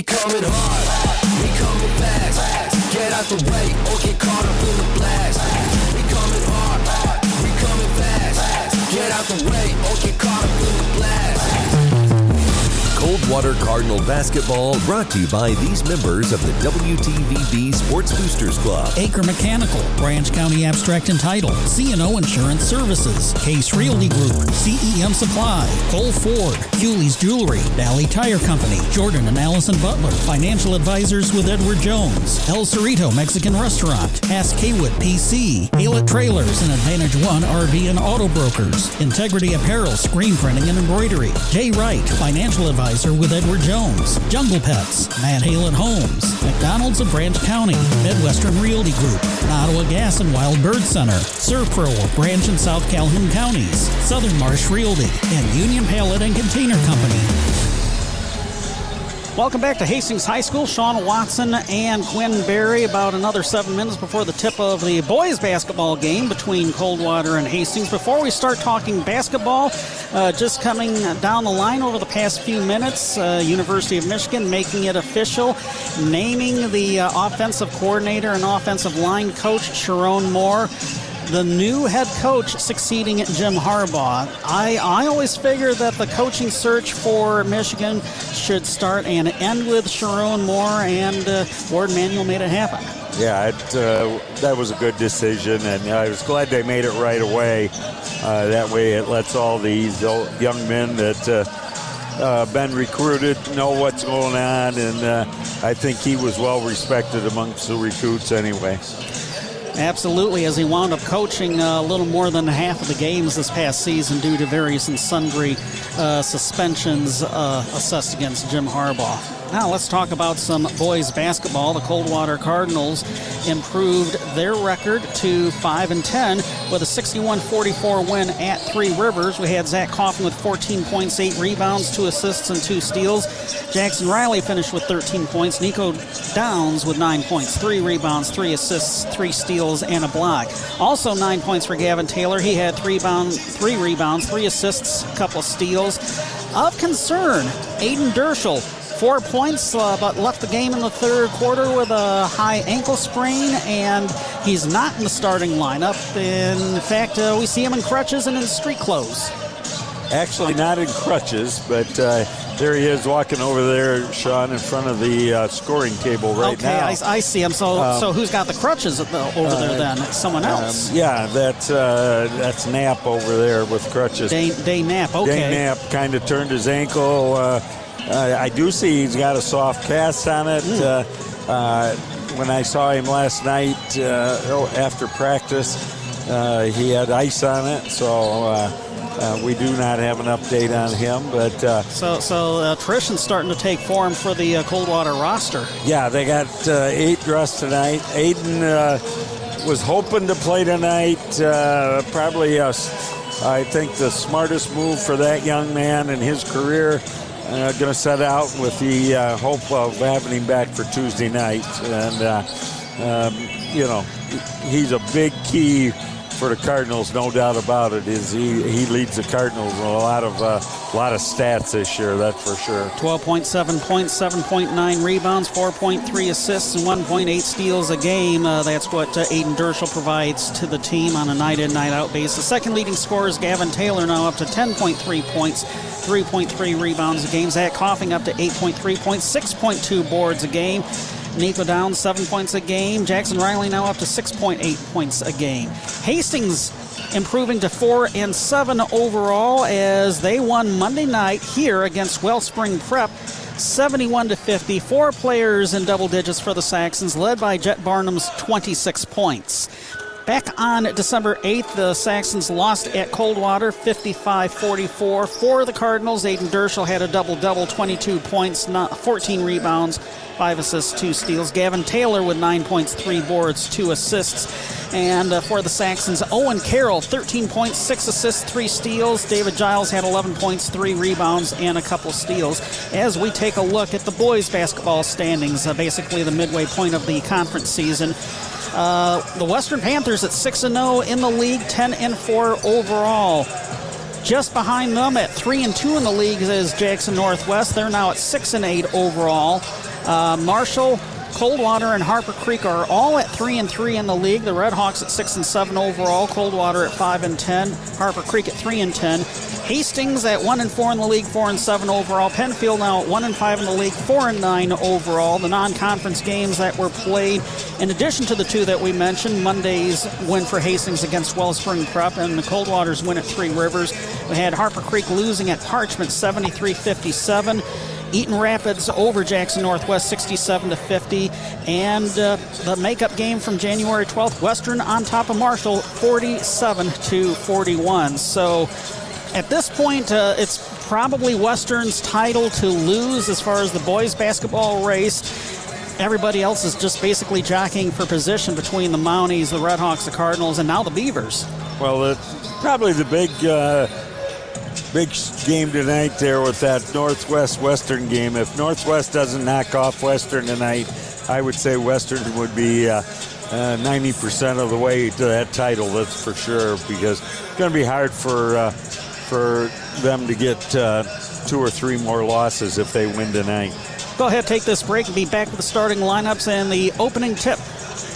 We coming hard, we coming fast. Get out the way or get caught up in the blast. We coming hard, we coming fast. Get out the way or get caught up in the blast. Coldwater Cardinal basketball brought to you by these members of the WTVB Sports Boosters Club. Acre Mechanical, Branch County Abstract and Title, C&O Insurance Services, Case Realty Group, CEM Supply, Cole Ford, Hewley's Jewelry, Valley Tire Company, Jordan and Allison Butler, Financial Advisors with Edward Jones, El Cerrito Mexican Restaurant, Ask Kaywood PC, Halet Trailers and Advantage One RV and Auto Brokers, Integrity Apparel, Screen Printing and Embroidery, Jay Wright, Financial Advisor with Edward Jones, Jungle Pets, Matt Halen Homes, McDonald's of Branch County, Midwestern Realty Group, Ottawa Gas and Wild Bird Center, SERVPRO of Branch and South Calhoun Counties, Southern Marsh Realty, and Union Pallet and Container Company. Welcome back to Hastings High School. Sean Watson and Quinn Berry. About another seven minutes before the tip of the boys basketball game between Coldwater and Hastings. Before we start talking basketball, uh, just coming down the line over the past few minutes, uh, University of Michigan making it official, naming the uh, offensive coordinator and offensive line coach Sherrone Moore the new head coach succeeding Jim Harbaugh. I, I always figure that the coaching search for Michigan should start and end with Sherrone Moore, and uh, Warde Manuel made it happen. Yeah, it, uh, that was a good decision, and I was glad they made it right away. Uh, that way, it lets all these young men that uh, uh, been recruited know what's going on, and uh, I think he was well respected amongst the recruits anyway. Absolutely, as he wound up coaching uh, a little more than half of the games this past season due to various and sundry uh, suspensions uh, assessed against Jim Harbaugh. Now let's talk about some boys basketball. The Coldwater Cardinals improved their record to 5 and 10 with a 61-44 win at Three Rivers. We had Zach Coffin with 14 points, 8 rebounds, 2 assists, and 2 steals. Jackson Riley finished with 13 points. Nico Downs with 9 points, 3 rebounds, 3 assists, 3 steals, and a block. Also 9 points for Gavin Taylor. He had 3, bound, three rebounds, 3 assists, a couple of steals. Of concern, Aiden Derschel four points, uh, but left the game in the third quarter with a high ankle sprain, and he's not in the starting lineup. In fact, uh, we see him in crutches and in street clothes. Actually, not in crutches, but uh, there he is walking over there, Sean, in front of the uh, scoring table right okay, now. Okay, I, I, see him. So, um, so who's got the crutches over there then? Someone um, else? Um, yeah, that's uh, that's Knapp over there with crutches. Day, Day Knapp. Okay. Day Knapp kind of turned his ankle. Uh, uh, I do see he's got a soft cast on it. Mm. Uh, when I saw him last night uh, after practice, uh, he had ice on it, so uh, we do not have an update on him. But so, so attrition's starting to take form for the Coldwater roster. Yeah, they got eight dressed tonight. Aiden was hoping to play tonight. probably, I think, the smartest move for that young man in his career uh, going to set out with the uh, hope of having him back for Tuesday night. And, uh, um, you know, he's a big key for the Cardinals, no doubt about it. Is he he leads the Cardinals with a lot of uh, lot of stats this year, that's for sure. 12.7 points, 7.9 rebounds, 4.3 assists, and 1.8 steals a game. Uh, that's what uh, Aiden Derschel provides to the team on a night-in, night-out basis. The second leading scorer is Gavin Taylor, now up to 10.3 points. 3.3 rebounds a game. Zach Coffin up to 8.3 points, 6.2 boards a game. Nico down seven points a game. Jackson Riley now up to 6.8 points a game. Hastings improving to four and seven overall as they won Monday night here against Wellspring Prep. 71 to 50. Four players in double digits for the Saxons, led by Jet Barnum's 26 points. Back on December 8th, the Saxons lost at Coldwater 55 44. For the Cardinals, Aiden Derschel had a double double 22 points, 14 rebounds, 5 assists, 2 steals. Gavin Taylor with 9 points, 3 boards, 2 assists. And uh, for the Saxons, Owen Carroll, 13 points, 6 assists, 3 steals. David Giles had 11 points, 3 rebounds, and a couple steals. As we take a look at the boys' basketball standings, uh, basically the midway point of the conference season. Uh, the Western Panthers at 6 0 in the league, 10 and 4 overall. Just behind them at 3 and 2 in the league is Jackson Northwest. They're now at 6 and 8 overall. Uh, Marshall, Coldwater, and Harper Creek are all at three and three in the league. The Redhawks at six and seven overall. Coldwater at five and ten. Harper Creek at three and ten. Hastings at one and four in the league, four and seven overall. Pennfield now at one and five in the league, four and nine overall. The non-conference games that were played, in addition to the two that we mentioned, Monday's win for Hastings against Wellspring Prep and the Coldwater's win at Three Rivers. We had Harper Creek losing at Parchment 73-57. Eaton Rapids over Jackson Northwest 67 to 50, and uh, the makeup game from January 12th, Western on top of Marshall 47 to 41. So at this point, uh, it's probably Western's title to lose as far as the boys basketball race. Everybody else is just basically jockeying for position between the Mounties, the Redhawks, the Cardinals, and now the Beavers. Well, probably the big. Uh big game tonight there with that Northwest Western game. If Northwest doesn't knock off Western tonight, I would say Western would be uh, uh, 90% of the way to that title. That's for sure because it's going to be hard for uh, for them to get uh, two or three more losses if they win tonight. Go ahead, take this break, and be back with the starting lineups and the opening tip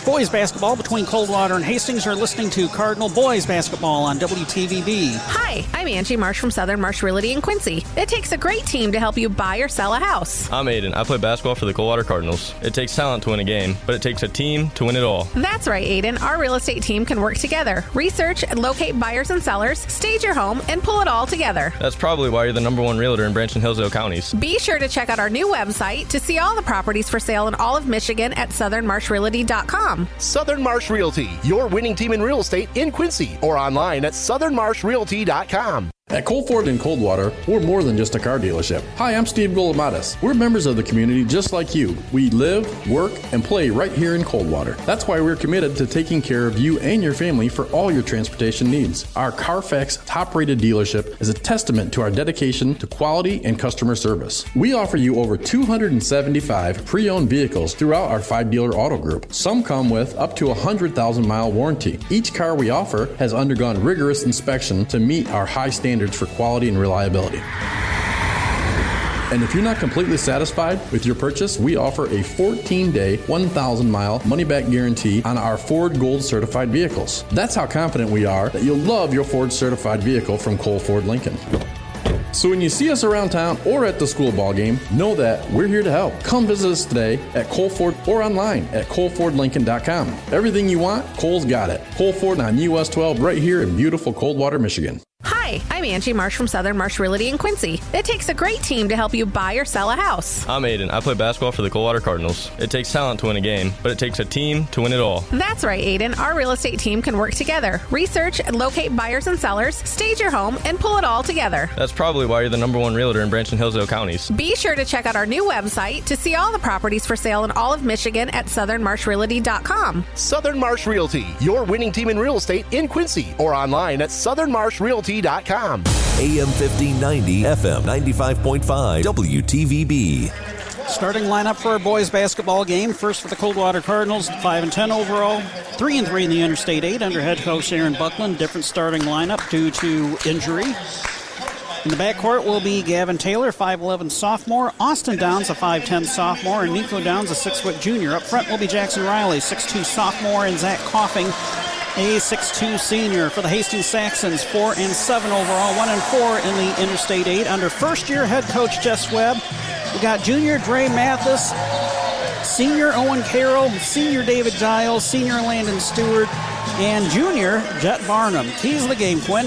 boys basketball between Coldwater and Hastings. You're listening to Cardinal Boys Basketball on WTVB. Hi, I'm Angie Marsh from Southern Marsh Realty in Quincy. It takes a great team to help you buy or sell a house. I'm Aiden. I play basketball for the Coldwater Cardinals. It takes talent to win a game, but it takes a team to win it all. That's right, Aiden. Our real estate team can work together, research and locate buyers and sellers, stage your home, and pull it all together. That's probably why you're the number one realtor in Branch and Hillsdale counties. Be sure to check out our new website to see all the properties for sale in all of Michigan at southernmarshrealty.com. Southern Marsh Marsh Realty, your winning team in real estate in Quincy, or online at southernmarshrealty.com. At Cole Ford and Coldwater, we're more than just a car dealership. Hi, I'm Steve Golomatis. We're members of the community just like you. We live, work, and play right here in Coldwater. That's why we're committed to taking care of you and your family for all your transportation needs. Our Carfax top rated dealership is a testament to our dedication to quality and customer service. We offer you over 275 pre owned vehicles throughout our five dealer auto group. Some come with up to a 100,000 mile warranty. Each car we offer has undergone rigorous inspection to meet our high standards standards for quality and reliability. And if you're not completely satisfied with your purchase, we offer a 14 day, 1,000 mile money back guarantee on our Ford Gold certified vehicles. That's how confident we are that you'll love your Ford certified vehicle from Cole Ford Lincoln. So when you see us around town or at the school ball game, know that we're here to help. Come visit us today at Cole Ford or online at colefordlincoln.com. Everything you want, Cole's got it. Cole Ford on US 12 right here in beautiful Coldwater, Michigan. Hi, I'm Angie Marsh from Southern Marsh Realty in Quincy. It takes a great team to help you buy or sell a house. I'm Aiden. I play basketball for the Coldwater Cardinals. It takes talent to win a game, but it takes a team to win it all. That's right, Aiden. Our real estate team can work together, research and locate buyers and sellers, stage your home, and pull it all together. That's probably why you're the number one realtor in Branch and Hillsdale counties. Be sure to check out our new website to see all the properties for sale in all of Michigan at southernmarshrealty.com. Southern Marsh Realty, your winning team in real estate in Quincy, or online at southernmarshrealty.com. AM 1590, FM 95.5, WTVB. Starting lineup for our boys basketball game. First for the Coldwater Cardinals, 5 and 10 overall, 3 and 3 in the Interstate 8 under head coach Aaron Buckland. Different starting lineup due to injury. In the backcourt will be Gavin Taylor, 5'11 sophomore, Austin Downs, a 5'10 sophomore, and Nico Downs, a 6 foot junior. Up front will be Jackson Riley, 6'2 sophomore, and Zach Coffin, a 6'2 senior for the Hastings Saxons, 4 and 7 overall, 1 and 4 in the Interstate 8 under first year head coach Jess Webb. We got junior Dre Mathis, senior Owen Carroll, senior David Giles, senior Landon Stewart, and junior Jet Barnum. Keys the game, Quinn.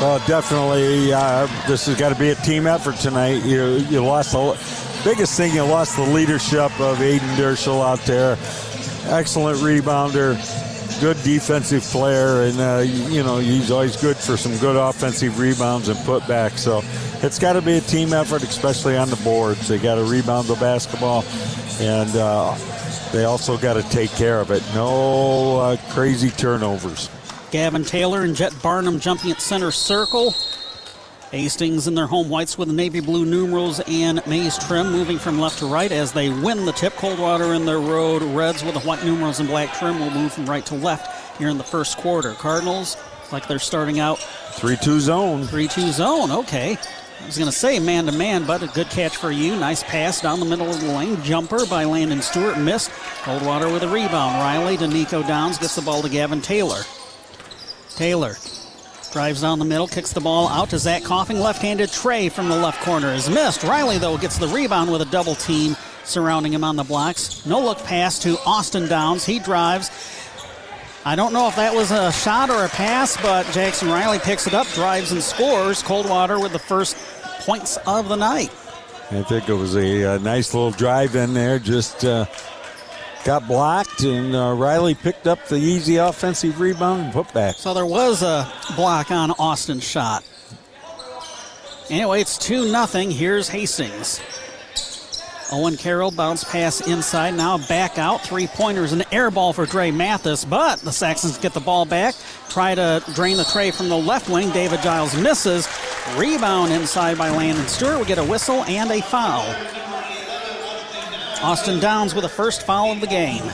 Well, definitely, uh, this has got to be a team effort tonight. You you lost the biggest thing. You lost the leadership of Aiden Derschel out there. Excellent rebounder, good defensive player, and uh, you know he's always good for some good offensive rebounds and putbacks. So it's got to be a team effort, especially on the boards. They got to rebound the basketball, and uh, they also got to take care of it. No uh, crazy turnovers. Gavin Taylor and Jet Barnum jumping at center circle. Hastings in their home whites with navy blue numerals and maize trim moving from left to right as they win the tip. Coldwater in their road reds with the white numerals and black trim will move from right to left here in the first quarter. Cardinals like they're starting out 3 2 zone. 3 2 zone, okay. I was going to say man to man, but a good catch for you. Nice pass down the middle of the lane. Jumper by Landon Stewart. Missed. Coldwater with a rebound. Riley to Nico Downs. Gets the ball to Gavin Taylor. Taylor drives down the middle, kicks the ball out to Zach Coffin. Left handed tray from the left corner is missed. Riley, though, gets the rebound with a double team surrounding him on the blocks. No look pass to Austin Downs. He drives. I don't know if that was a shot or a pass, but Jackson Riley picks it up, drives, and scores. Coldwater with the first points of the night. I think it was a, a nice little drive in there. Just uh, got blocked, and uh, Riley picked up the easy offensive rebound and put back. So there was a block on Austin's shot. Anyway, it's 2 0. Here's Hastings. Owen Carroll bounce pass inside. Now back out. Three pointers. An air ball for Dre Mathis. But the Saxons get the ball back. Try to drain the tray from the left wing. David Giles misses. Rebound inside by Landon Stewart. We get a whistle and a foul. Austin Downs with the first foul of the game.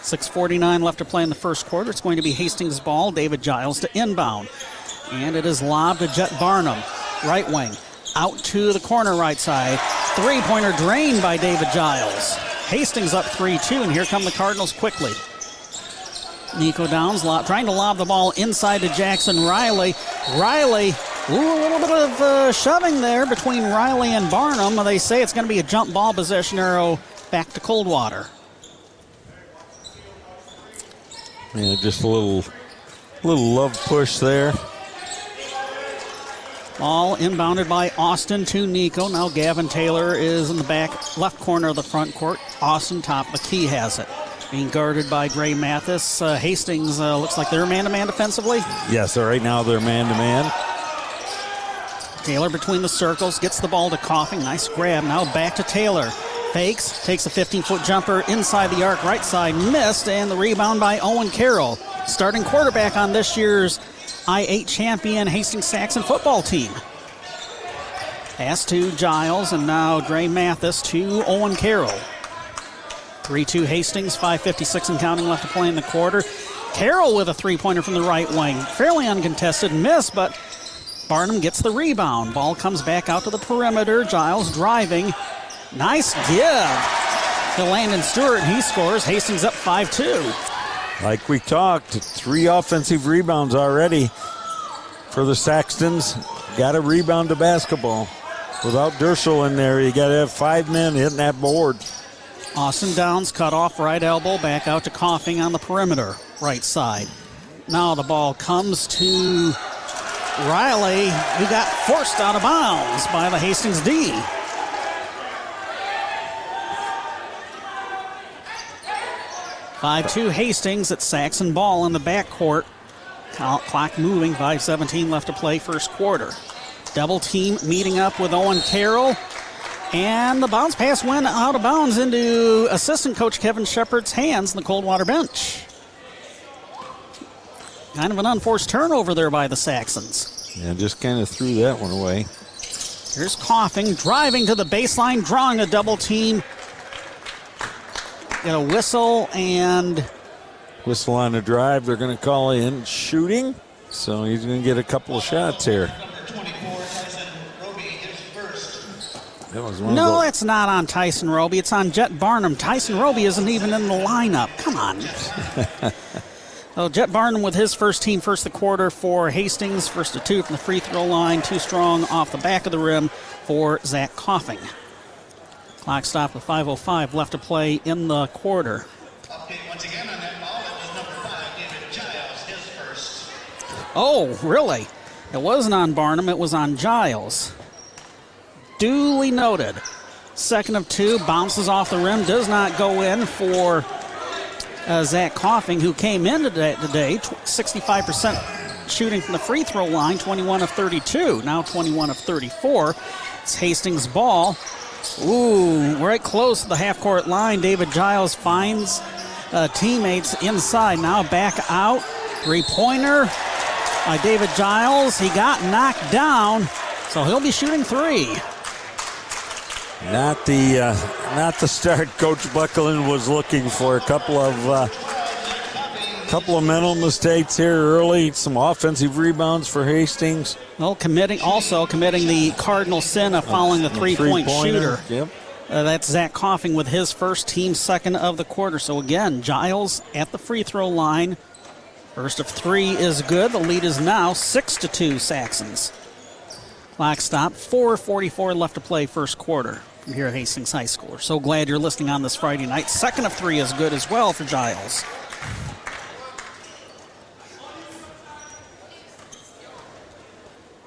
6.49 left to play in the first quarter. It's going to be Hastings' ball. David Giles to inbound. And it is lobbed to Jet Barnum. Right wing. Out to the corner right side. Three pointer drained by David Giles. Hastings up 3 2, and here come the Cardinals quickly. Nico Downs lob, trying to lob the ball inside to Jackson Riley. Riley, ooh, a little bit of uh, shoving there between Riley and Barnum. They say it's going to be a jump ball possession arrow back to Coldwater. Yeah, just a little, little love push there. Ball inbounded by Austin to Nico. Now Gavin Taylor is in the back left corner of the front court. Austin top the key has it. Being guarded by Dre Mathis. Uh, Hastings uh, looks like they're man to man defensively. Yes, so right now they're man to man. Taylor between the circles gets the ball to Coffin. Nice grab. Now back to Taylor. Fakes, takes a 15 foot jumper inside the arc, right side, missed, and the rebound by Owen Carroll. Starting quarterback on this year's I8 champion Hastings Saxon football team. Pass to Giles, and now Dre Mathis to Owen Carroll. 3 2 Hastings, 5.56 and counting left to play in the quarter. Carroll with a three pointer from the right wing. Fairly uncontested miss, but Barnum gets the rebound. Ball comes back out to the perimeter. Giles driving. Nice give to Landon Stewart. He scores. Hastings up 5 2. Like we talked, three offensive rebounds already for the Saxons. Got to rebound to basketball. Without Derschel in there, you got to have five men hitting that board. Austin Downs cut off right elbow, back out to Coffin on the perimeter, right side. Now the ball comes to Riley, who got forced out of bounds by the Hastings D. Five two Hastings at Saxon ball in the backcourt. Clock moving, 5:17 left to play first quarter. Double team meeting up with Owen Carroll. And the bounce pass went out of bounds into assistant coach Kevin Shepard's hands in the Coldwater bench. Kind of an unforced turnover there by the Saxons. Yeah, just kind of threw that one away. Here's Coffin, driving to the baseline, drawing a double team. Get a whistle and Whistle on the drive. They're going to call in shooting. So he's going to get a couple of shots here. That was one no, of the, it's not on Tyson Roby. It's on Jet Barnum. Tyson Roby isn't even in the lineup. Come on. well, Jet Barnum with his first team, first the quarter for Hastings, first to two from the free throw line, too strong off the back of the rim for Zach Coffin. Clock stopped with 5.05 left to play in the quarter. Oh, really? It wasn't on Barnum, it was on Giles. Duly noted. Second of two, bounces off the rim, does not go in for uh, Zach Coffin, who came in today, today 65% shooting from the free throw line, 21 of 32, now 21 of 34. It's Hastings' ball. Ooh, right close to the half court line. David Giles finds uh, teammates inside. Now back out. Three pointer by David Giles. He got knocked down, so he'll be shooting three. Not the uh, not the start Coach Buckland was looking for. A couple of uh, Couple of mental mistakes here early. Some offensive rebounds for Hastings. Well, committing also committing the cardinal sin of following the three-point Three-pointer. shooter. Yep. Uh, that's Zach Coffin with his first team second of the quarter. So again, Giles at the free throw line. First of three is good. The lead is now six to two Saxons. Clock stop. 4:44 left to play first quarter here at Hastings High School. We're so glad you're listening on this Friday night. Second of three is good as well for Giles.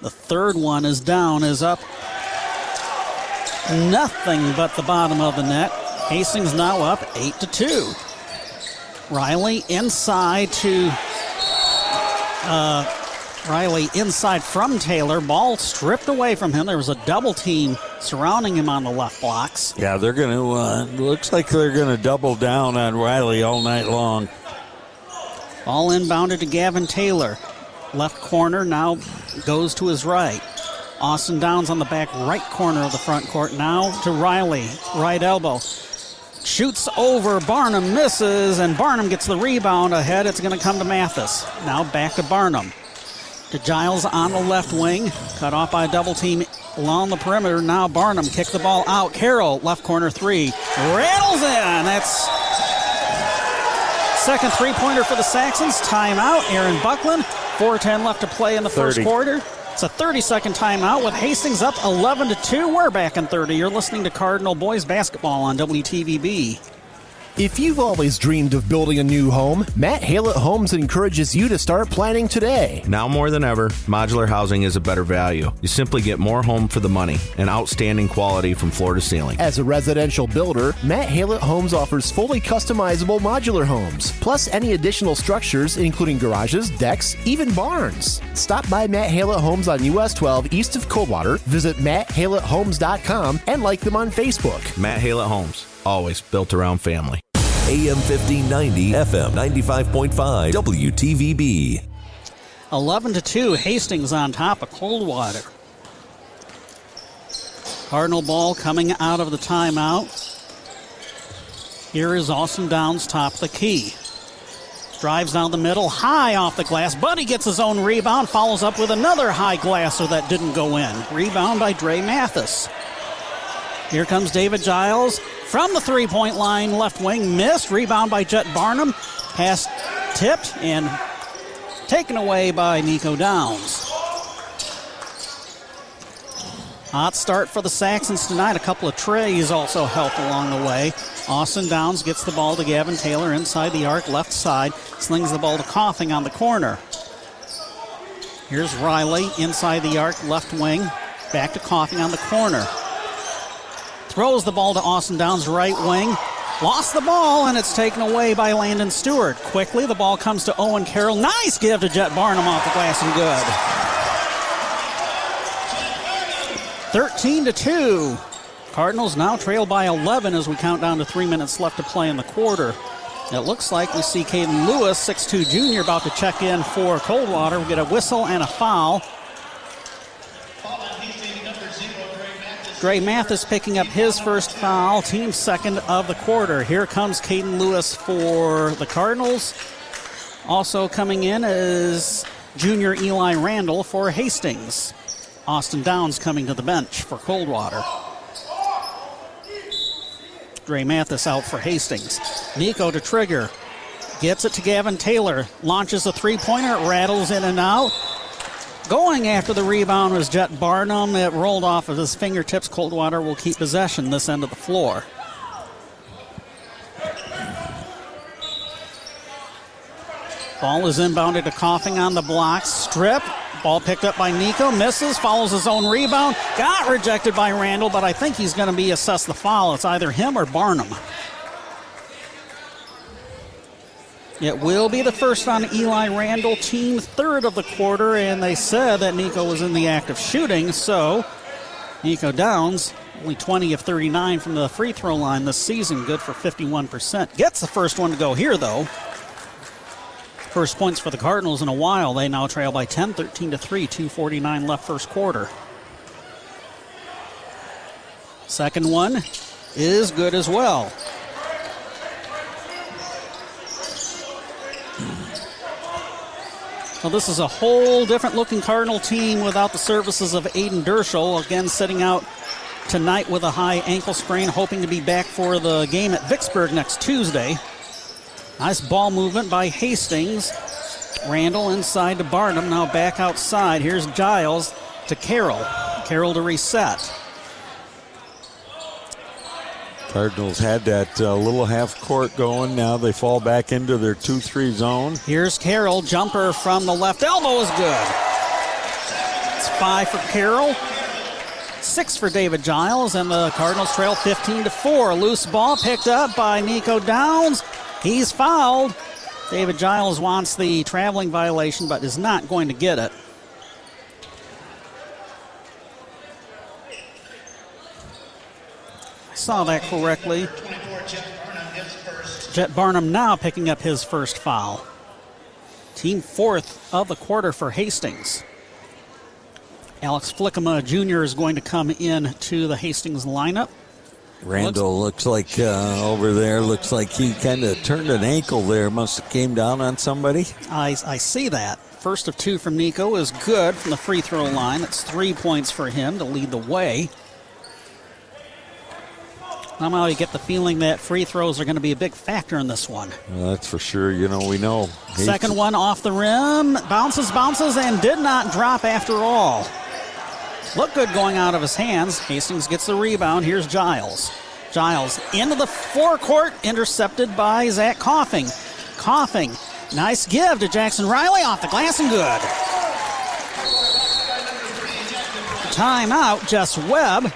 The third one is down, is up nothing but the bottom of the net. Hastings now up 8 to 2. Riley inside to uh, Riley inside from Taylor. Ball stripped away from him. There was a double team surrounding him on the left blocks. Yeah, they're going to. Uh, looks like they're going to double down on Riley all night long. Ball inbounded to Gavin Taylor. Left corner now goes to his right. Austin Downs on the back right corner of the front court. Now to Riley, right elbow. Shoots over, Barnum misses, and Barnum gets the rebound ahead. It's going to come to Mathis. Now back to Barnum. To Giles on the left wing. Cut off by a double team along the perimeter. Now Barnum kicks the ball out. Carroll, left corner three. Rattles in. That's second three pointer for the Saxons. Timeout. Aaron Buckland. 4.10 left to play in the first quarter. It's a 30 second timeout with Hastings up 11 to 2. We're back in 30. You're listening to Cardinal Boys Basketball on WTVB. If you've always dreamed of building a new home, Matt Hale at Homes encourages you to start planning today. Now more than ever, modular housing is a better value. You simply get more home for the money and outstanding quality from floor to ceiling. As a residential builder, Matt Hale at Homes offers fully customizable modular homes, plus any additional structures, including garages, decks, even barns. Stop by Matt Hale at Homes on US 12 east of Coldwater, visit matthaleathomes.com, and like them on Facebook. Matt Hale at Homes, always built around family. AM 1590, FM 95.5, WTVB. 11 to 2. Hastings on top of Coldwater. Cardinal ball coming out of the timeout. Here is Austin Downs top the key. Drives down the middle, high off the glass. Buddy gets his own rebound, follows up with another high glasser that didn't go in. Rebound by Dre Mathis. Here comes David Giles from the three point line, left wing, missed. Rebound by Jet Barnum. Pass tipped and taken away by Nico Downs. Hot start for the Saxons tonight. A couple of trays also helped along the way. Austin Downs gets the ball to Gavin Taylor inside the arc, left side. Slings the ball to Coffin on the corner. Here's Riley inside the arc, left wing. Back to Coffin on the corner. Throws the ball to Austin Downs, right wing. Lost the ball, and it's taken away by Landon Stewart. Quickly, the ball comes to Owen Carroll. Nice give to Jet Barnum off the glass and good. 13 to 2. Cardinals now trail by 11 as we count down to three minutes left to play in the quarter. It looks like we see Caden Lewis, 6'2 junior, about to check in for Coldwater. We get a whistle and a foul. Dre Mathis picking up his first foul, team second of the quarter. Here comes Caden Lewis for the Cardinals. Also coming in is junior Eli Randall for Hastings. Austin Downs coming to the bench for Coldwater. Dre Mathis out for Hastings. Nico to trigger. Gets it to Gavin Taylor. Launches a three pointer. Rattles in and out. Going after the rebound was Jet Barnum. It rolled off of his fingertips. Coldwater will keep possession this end of the floor. Ball is inbounded to Coffin on the block. Strip. Ball picked up by Nico. Misses. Follows his own rebound. Got rejected by Randall, but I think he's going to be assessed the foul. It's either him or Barnum. It will be the first on Eli Randall, team third of the quarter, and they said that Nico was in the act of shooting, so Nico Downs, only 20 of 39 from the free throw line this season, good for 51%. Gets the first one to go here, though. First points for the Cardinals in a while. They now trail by 10, 13 to 3, 249 left first quarter. Second one is good as well. Well, this is a whole different looking Cardinal team without the services of Aiden Derschel. Again, sitting out tonight with a high ankle sprain, hoping to be back for the game at Vicksburg next Tuesday. Nice ball movement by Hastings. Randall inside to Barnum, now back outside. Here's Giles to Carroll. Carroll to reset. Cardinals had that uh, little half court going. Now they fall back into their 2 3 zone. Here's Carroll. Jumper from the left elbow is good. It's five for Carroll, six for David Giles, and the Cardinals trail 15 to 4. Loose ball picked up by Nico Downs. He's fouled. David Giles wants the traveling violation, but is not going to get it. Saw that correctly. Jet Barnum now picking up his first foul. Team fourth of the quarter for Hastings. Alex Flickema Jr. is going to come in to the Hastings lineup. Randall looks, like uh, over there, looks like he kind of turned an ankle there. Must have came down on somebody. I, I see that. First of two from Nico is good from the free throw line. That's three points for him to lead the way. Somehow you get the feeling that free throws are going to be a big factor in this one. Well, that's for sure. You know, we know. Second one off the rim. Bounces, bounces, and did not drop after all. Look good going out of his hands. Hastings gets the rebound. Here's Giles. Giles into the forecourt, intercepted by Zach Coffin. Coffin. Nice give to Jackson Riley off the glass and good. Timeout, Jess Webb.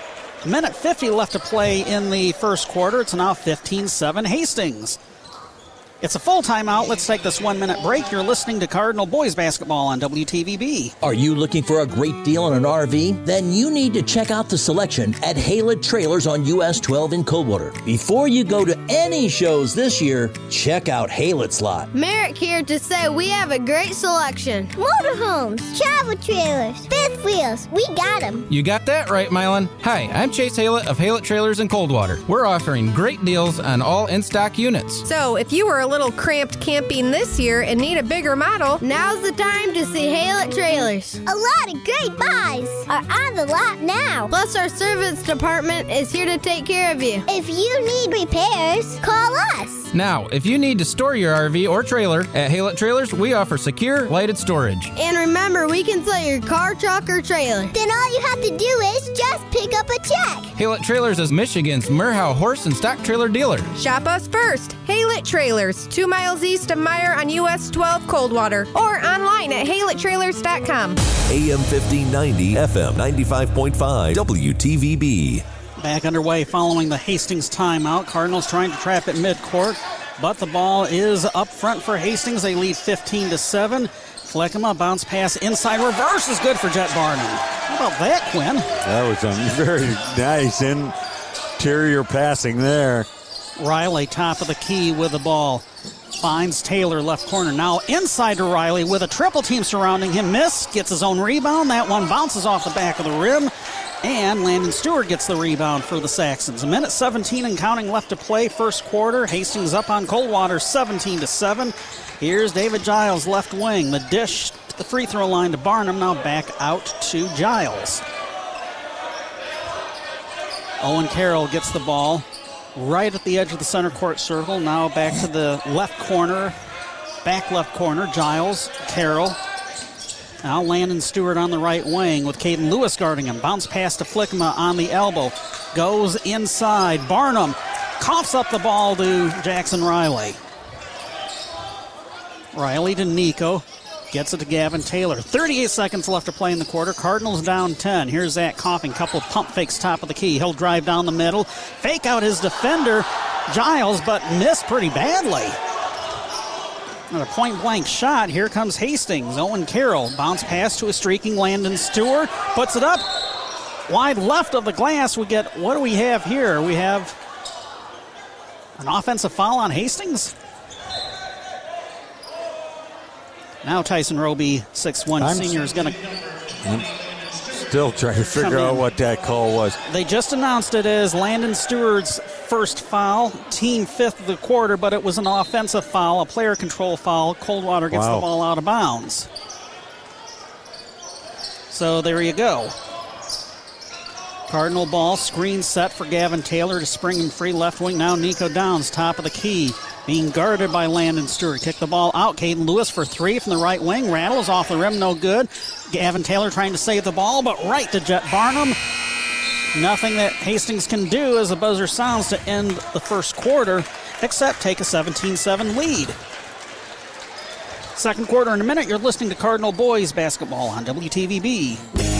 Minute 50 left to play in the first quarter. It's now 15 7 Hastings. It's a full timeout. Let's take this one minute break. You're listening to Cardinal Boys Basketball on WTVB. Are you looking for a great deal on an RV? Then you need to check out the selection at Halet Trailers on US 12 in Coldwater. Before you go to any shows this year, check out Halet's lot. Merrick here to say we have a great selection. Motorhomes, travel trailers, fifth wheels, we got them. You got that right, Mylan. Hi, I'm Chase Halet of Halet Trailers in Coldwater. We're offering great deals on all in stock units. So if you were a little cramped camping this year and need a bigger model, now's the time to see Halet Trailers. A lot of great buys are on the lot now. Plus, our service department is here to take care of you. If you need repairs, call us. Now, if you need to store your RV or trailer at Halet Trailers, we offer secure, lighted storage. And remember, we can sell your car, truck, or trailer. Then all you have to do is just pick up a check. Halet Trailers is Michigan's Merhow horse and stock trailer dealer. Shop us first. Halet Trailers, two miles east of Meyer on US 12 Coldwater, or online at halettrailers.com. AM 1590, FM 95.5, WTVB. Back underway following the Hastings timeout. Cardinals trying to trap at midcourt, but the ball is up front for Hastings. They lead 15 to 7. Fleckema bounce pass inside reverse is good for Jet Barnum. How about that, Quinn? That was a very nice interior passing there. Riley top of the key with the ball. Finds Taylor left corner. Now inside to Riley with a triple team surrounding him. Miss gets his own rebound. That one bounces off the back of the rim. And Landon Stewart gets the rebound for the Saxons. A minute 17 and counting left to play. First quarter. Hastings up on Coldwater 17 to 7. Here's David Giles, left wing. The dish to the free throw line to Barnum. Now back out to Giles. Owen Carroll gets the ball right at the edge of the center court circle. Now back to the left corner, back left corner. Giles, Carroll. Now Landon Stewart on the right wing with Caden Lewis guarding him. Bounce pass to Flickma on the elbow. Goes inside. Barnum coughs up the ball to Jackson Riley. Riley to Nico. Gets it to Gavin Taylor. 38 seconds left to play in the quarter. Cardinals down 10. Here's Zach Coffin. Couple pump fakes top of the key. He'll drive down the middle. Fake out his defender, Giles, but missed pretty badly. And a point blank shot. Here comes Hastings. Owen Carroll. Bounce pass to a streaking Landon Stewart. Puts it up. Wide left of the glass. We get, what do we have here? We have an offensive foul on Hastings. Now Tyson Roby, 6'1 senior, is going to. Still trying to figure out what that call was. They just announced it as Landon Stewart's first foul, team fifth of the quarter, but it was an offensive foul, a player control foul. Coldwater gets Wow. the ball out of bounds. So there you go. Cardinal ball, screen set for Gavin Taylor to spring him free left wing. Now Nico Downs, top of the key, being guarded by Landon Stewart. Kick the ball out. Caden Lewis for three from the right wing. Rattles off the rim, no good. Gavin Taylor trying to save the ball, but right to Jet Barnum. Nothing that Hastings can do as the buzzer sounds to end the first quarter, except take a 17 7 lead. Second quarter in a minute, you're listening to Cardinal Boys basketball on WTVB.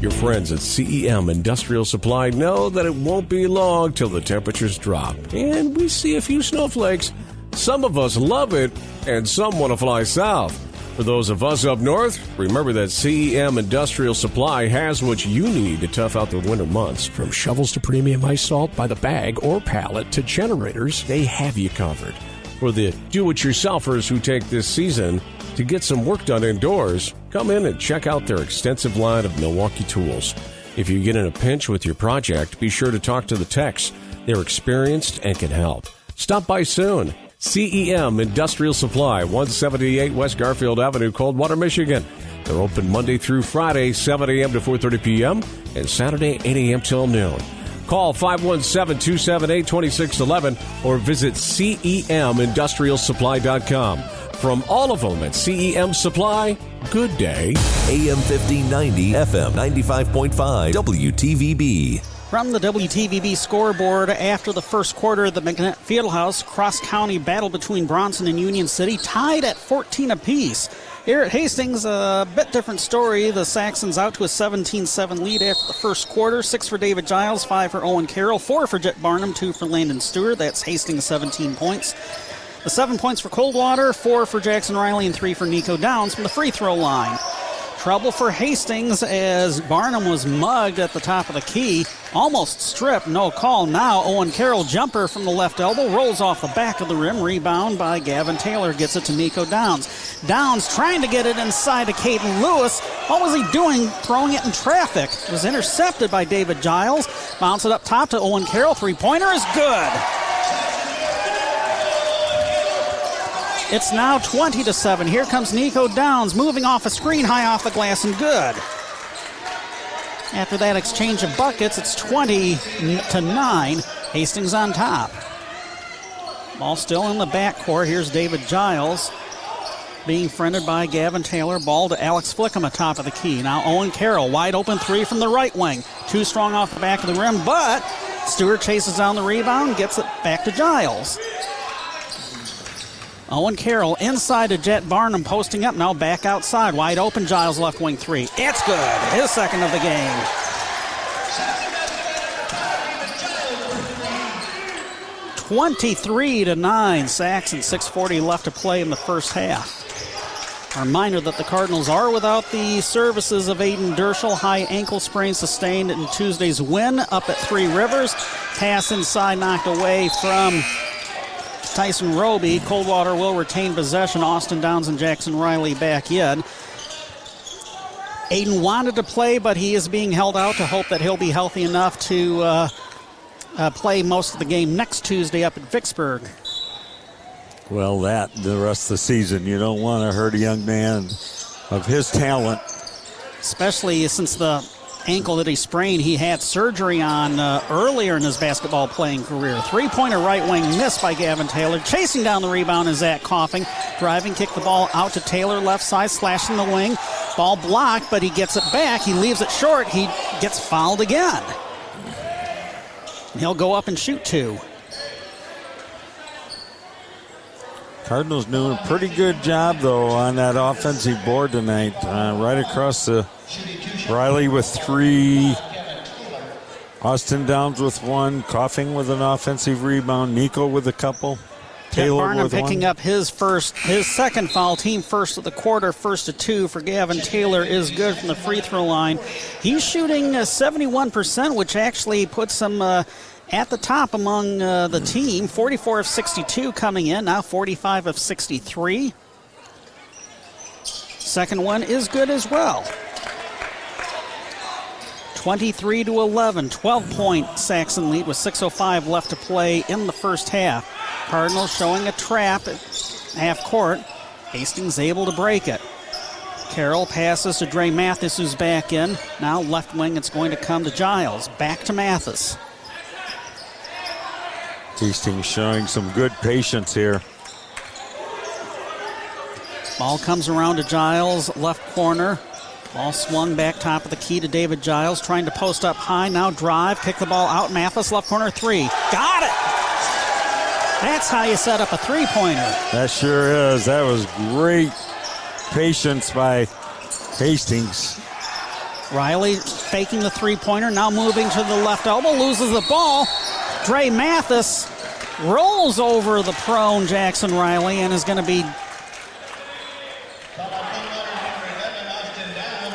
Your friends at CEM Industrial Supply know that it won't be long till the temperatures drop. And we see a few snowflakes. Some of us love it, and some want to fly south. For those of us up north, remember that CEM Industrial Supply has what you need to tough out the winter months. From shovels to premium ice salt by the bag or pallet to generators, they have you covered. For the do it yourselfers who take this season to get some work done indoors, come in and check out their extensive line of Milwaukee tools. If you get in a pinch with your project, be sure to talk to the techs. They're experienced and can help. Stop by soon. CEM Industrial Supply, 178 West Garfield Avenue, Coldwater, Michigan. They're open Monday through Friday, 7 a.m. to 4.30 p.m. and Saturday, 8 a.m. till noon. Call 517-278-2611 or visit CEMIndustrialsupply.com. From all of them at CEM Supply, good day. AM 1590, FM 95.5, WTVB. From the WTVB scoreboard, after the first quarter, of the McNett Fieldhouse cross county battle between Bronson and Union City tied at 14 apiece. Here at Hastings, a bit different story. The Saxons out to a 17 7 lead after the first quarter. Six for David Giles, five for Owen Carroll, four for Jet Barnum, two for Landon Stewart. That's Hastings 17 points. The seven points for Coldwater, four for Jackson Riley, and three for Nico Downs from the free throw line. Trouble for Hastings as Barnum was mugged at the top of the key. Almost stripped, no call. Now Owen Carroll jumper from the left elbow rolls off the back of the rim. Rebound by Gavin Taylor gets it to Nico Downs. Downs trying to get it inside to Caden Lewis. What was he doing throwing it in traffic? It was intercepted by David Giles. Bounce it up top to Owen Carroll. Three pointer is good. It's now 20 to 7. Here comes Nico Downs moving off a screen high off the glass and good. After that exchange of buckets, it's 20 to 9. Hastings on top. Ball still in the backcourt. Here's David Giles being friended by Gavin Taylor. Ball to Alex Flickham at top of the key. Now Owen Carroll, wide open three from the right wing. Too strong off the back of the rim, but Stewart chases down the rebound, gets it back to Giles. Owen Carroll inside to Jet Barnum posting up now back outside wide open Giles left wing three it's good his second of the game 23 to 9 Saxon 640 left to play in the first half a reminder that the Cardinals are without the services of Aiden Derschel. High ankle sprain sustained in Tuesday's win up at Three Rivers. Pass inside knocked away from Tyson Roby. Coldwater will retain possession. Austin Downs and Jackson Riley back in. Aiden wanted to play, but he is being held out to hope that he'll be healthy enough to uh, uh, play most of the game next Tuesday up at Vicksburg. Well, that the rest of the season, you don't want to hurt a young man of his talent. Especially since the ankle that he sprained, he had surgery on uh, earlier in his basketball playing career. Three pointer right wing missed by Gavin Taylor. Chasing down the rebound is Zach Coffin. Driving, kick the ball out to Taylor, left side, slashing the wing. Ball blocked, but he gets it back. He leaves it short. He gets fouled again. He'll go up and shoot two. Cardinals doing a pretty good job, though, on that offensive board tonight. Uh, right across the Riley with three. Austin Downs with one. Coffin with an offensive rebound. Nico with a couple. Taylor Barnum picking one. up his first, his second foul, team first of the quarter, first to two for Gavin Taylor is good from the free throw line. He's shooting uh, 71%, which actually puts him uh, at the top among uh, the team. 44 of 62 coming in, now 45 of 63. Second one is good as well. 23 to 11, 12 point Saxon lead with 6.05 left to play in the first half. Cardinals showing a trap at half court. Hastings able to break it. Carroll passes to Dre Mathis, who's back in. Now left wing, it's going to come to Giles. Back to Mathis. Hastings showing some good patience here. Ball comes around to Giles, left corner. Ball swung back top of the key to David Giles, trying to post up high. Now drive, kick the ball out. Mathis, left corner, three. Got it! That's how you set up a three pointer. That sure is. That was great patience by Hastings. Riley faking the three pointer, now moving to the left elbow, loses the ball. Dre Mathis rolls over the prone Jackson Riley and is going to be.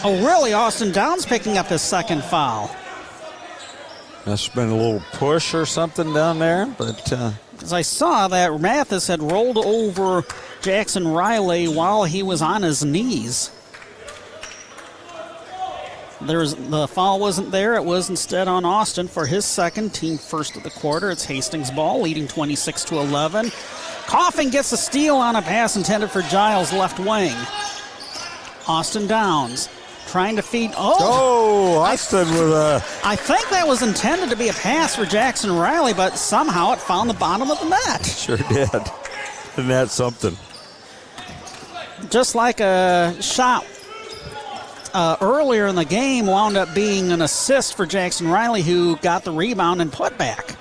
Oh, really? Austin Downs picking up his second foul. That's been a little push or something down there, but. Uh, As I saw that Mathis had rolled over Jackson Riley while he was on his knees. There's the foul wasn't there. It was instead on Austin for his second team first of the quarter. It's Hastings ball, leading 26 to 11. Coffin gets a steal on a pass intended for Giles left wing. Austin Downs trying to feed. Oh, oh Austin with a. I think that was intended to be a pass for Jackson Riley, but somehow it found the bottom of the net. Sure did. Isn't that something? Just like a shot uh, earlier in the game wound up being an assist for Jackson Riley, who got the rebound and put back.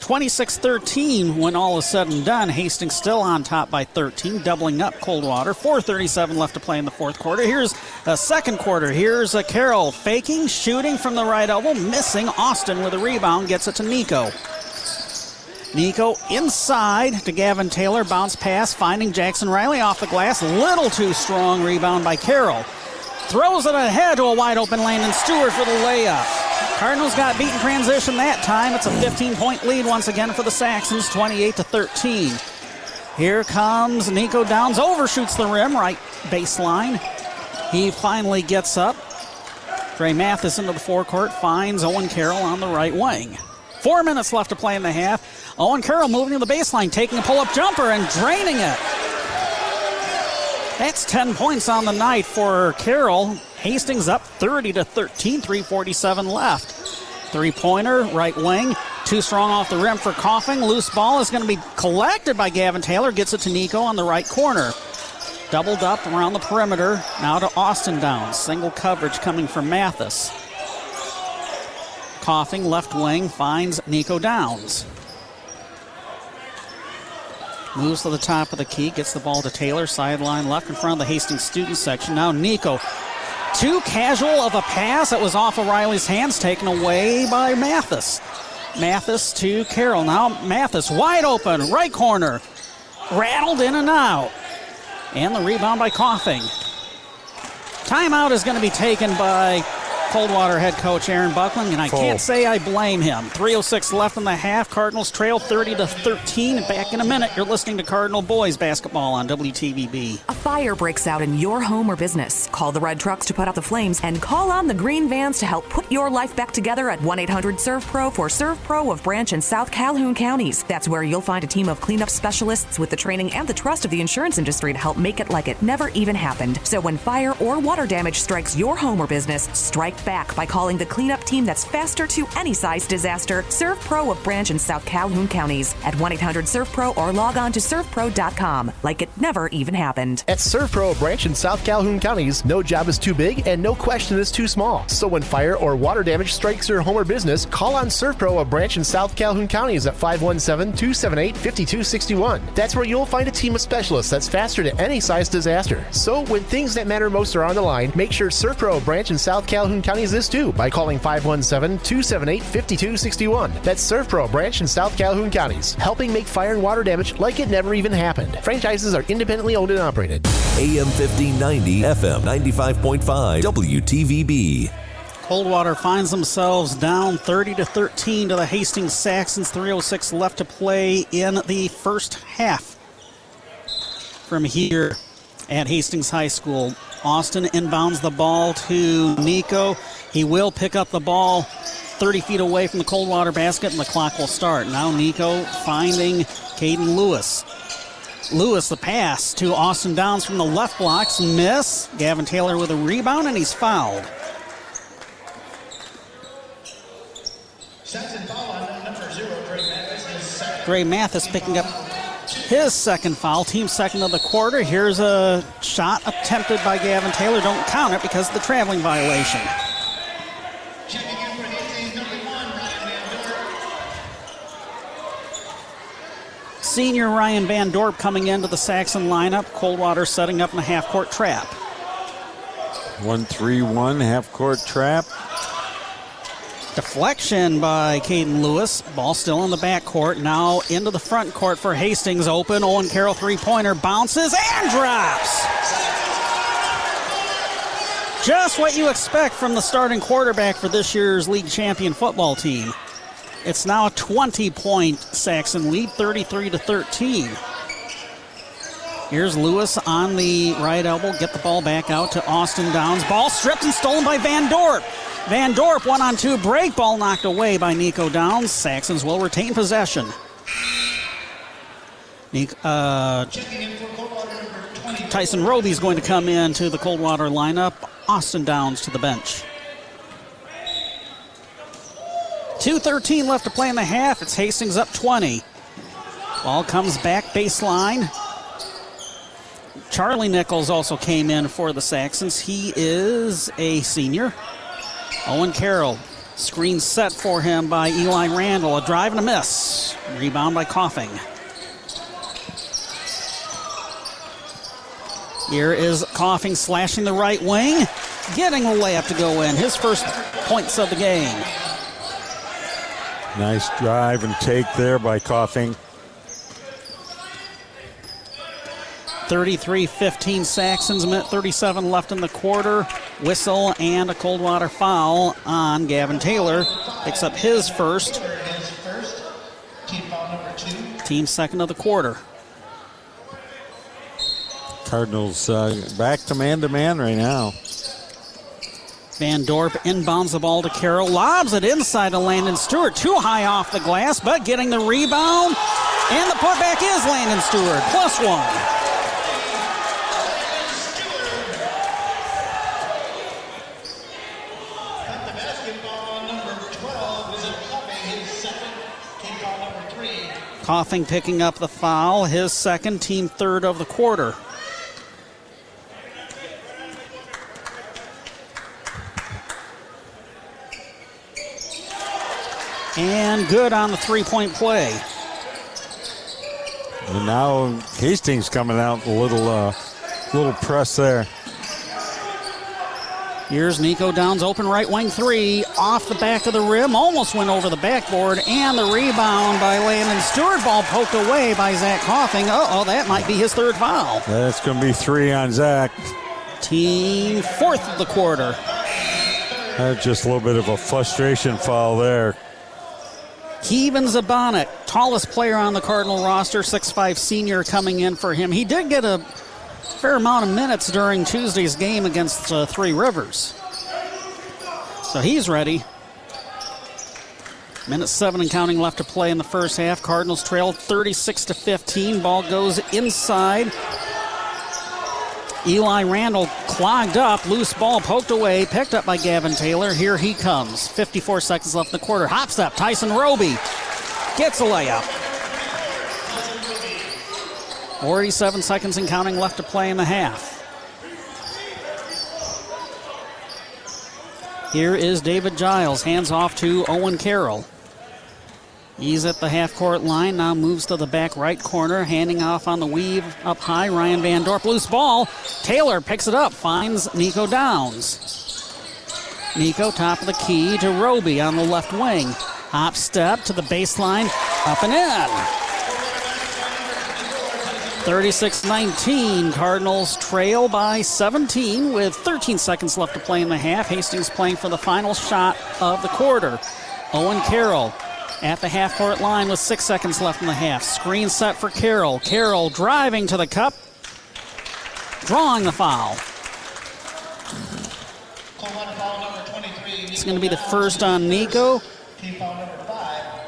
26 13 when all is said and done. Hastings still on top by 13, doubling up Coldwater. 4.37 left to play in the fourth quarter. Here's a second quarter. Here's a Carroll faking, shooting from the right elbow, missing. Austin with a rebound gets it to Nico. Nico inside to Gavin Taylor. Bounce pass, finding Jackson Riley off the glass. Little too strong rebound by Carroll. Throws it ahead to a wide open Landon Stewart for the layup. Cardinals got beaten transition that time. It's a 15 point lead once again for the Saxons, 28 to 13. Here comes Nico Downs, overshoots the rim, right baseline. He finally gets up. Dre Mathis into the forecourt finds Owen Carroll on the right wing. Four minutes left to play in the half. Owen Carroll moving to the baseline, taking a pull up jumper and draining it. That's 10 points on the night for Carroll. Hastings up 30 to 13, 347 left. Three pointer, right wing. Too strong off the rim for Coffin. Loose ball is going to be collected by Gavin Taylor. Gets it to Nico on the right corner. Doubled up around the perimeter. Now to Austin Downs. Single coverage coming from Mathis. Coffin left wing finds Nico Downs. Moves to the top of the key, gets the ball to Taylor, sideline left in front of the Hastings student section. Now Nico, too casual of a pass that was off of Riley's hands, taken away by Mathis. Mathis to Carroll. Now Mathis wide open, right corner, rattled in and out. And the rebound by Coffin. Timeout is going to be taken by Coldwater head coach Aaron Buckling, and I Cole. can't say I blame him. 306 left in the half. Cardinals trail 30 to 13. Back in a minute. You're listening to Cardinal Boys basketball on WTVB. A fire breaks out in your home or business. Call the red trucks to put out the flames and call on the green vans to help put your life back together at 1 800 SERVPRO for SERVPRO of Branch and South Calhoun counties. That's where you'll find a team of cleanup specialists with the training and the trust of the insurance industry to help make it like it never even happened. So when fire or water damage strikes your home or business, strike back by calling the cleanup team that's faster to any size disaster. SERVPRO of Branch in South Calhoun counties at 1 800 SERVPRO or log on to servepro.com like it never even happened. At SERVPRO of Branch in South Calhoun counties, no job is too big and no question is too small. So when fire or water damage strikes your home or business, call on SERVPRO, of branch in South Calhoun counties at 517-278-5261. That's where you'll find a team of specialists that's faster to any size disaster. So when things that matter most are on the line, make sure SERVPRO branch in South Calhoun counties is too by calling 517-278-5261. That's SERVPRO branch in South Calhoun counties, helping make fire and water damage like it never even happened. Franchises are independently owned and operated. AM 1590, FM 95.5, WTVB. Coldwater finds themselves down 30 to 13 to the Hastings Saxons. 306 left to play in the first half. From here at Hastings High School, Austin inbounds the ball to Nico. He will pick up the ball 30 feet away from the Coldwater basket, and the clock will start. Now Nico finding Caden Lewis. Lewis the pass to Austin Downs from the left blocks. Miss. Gavin Taylor with a rebound, and he's fouled. Dre Mathis picking up his second foul, team second of the quarter. Here's a shot attempted by Gavin Taylor. Don't count it because of the traveling violation. Senior Ryan Van Dorp coming into the Saxon lineup. Coldwater setting up in a half court trap. 1 3 1 half court trap. Deflection by Caden Lewis. Ball still in the back court. Now into the front court for Hastings. Open. Owen Carroll three pointer bounces and drops. Just what you expect from the starting quarterback for this year's league champion football team. It's now a 20 point Saxon lead, 33 to 13. Here's Lewis on the right elbow. Get the ball back out to Austin Downs. Ball stripped and stolen by Van Dorp. Van Dorp one on two break. Ball knocked away by Nico Downs. Saxons will retain possession. Uh, Tyson is going to come in to the Coldwater lineup. Austin Downs to the bench. 2.13 left to play in the half. It's Hastings up 20. Ball comes back baseline. Charlie Nichols also came in for the Saxons. He is a senior. Owen Carroll. Screen set for him by Eli Randall. A drive and a miss. Rebound by Coffin. Here is Coffin slashing the right wing. Getting a layup to go in. His first points of the game. Nice drive and take there by Coffin. 33 15 Saxons, minute 37 left in the quarter. Whistle and a Coldwater foul on Gavin Taylor. Picks up his first. Team second of the quarter. Cardinals uh, back to man to man right now. Van Dorp inbounds the ball to Carroll, lobs it inside to Landon Stewart. Too high off the glass, but getting the rebound. And the putback is Landon Stewart, plus one. Coffin picking up the foul, his second, team third of the quarter. And good on the three point play. And now Hastings coming out a little, uh, little press there. Here's Nico Downs, open right wing three, off the back of the rim, almost went over the backboard, and the rebound by Landon Stewart. Ball poked away by Zach Coffin. oh, that might be his third foul. That's going to be three on Zach. Team fourth of the quarter. That's just a little bit of a frustration foul there. Kevin Zabonik, tallest player on the Cardinal roster, 6'5 senior coming in for him. He did get a fair amount of minutes during Tuesday's game against uh, Three Rivers. So he's ready. Minute seven and counting left to play in the first half. Cardinals trail 36 to 15. Ball goes inside. Eli Randall clogged up, loose ball poked away, picked up by Gavin Taylor. Here he comes. 54 seconds left in the quarter. Hop step, Tyson Roby gets a layup. 47 seconds and counting left to play in the half. Here is David Giles, hands off to Owen Carroll. He's at the half court line, now moves to the back right corner, handing off on the weave up high. Ryan Van Dorp, loose ball. Taylor picks it up, finds Nico Downs. Nico, top of the key to Roby on the left wing. Hop step to the baseline, up and in. 36 19. Cardinals trail by 17 with 13 seconds left to play in the half. Hastings playing for the final shot of the quarter. Owen Carroll at the half court line with six seconds left in the half. Screen set for Carroll. Carroll driving to the cup, drawing the foul. It's going to be the first on Nico.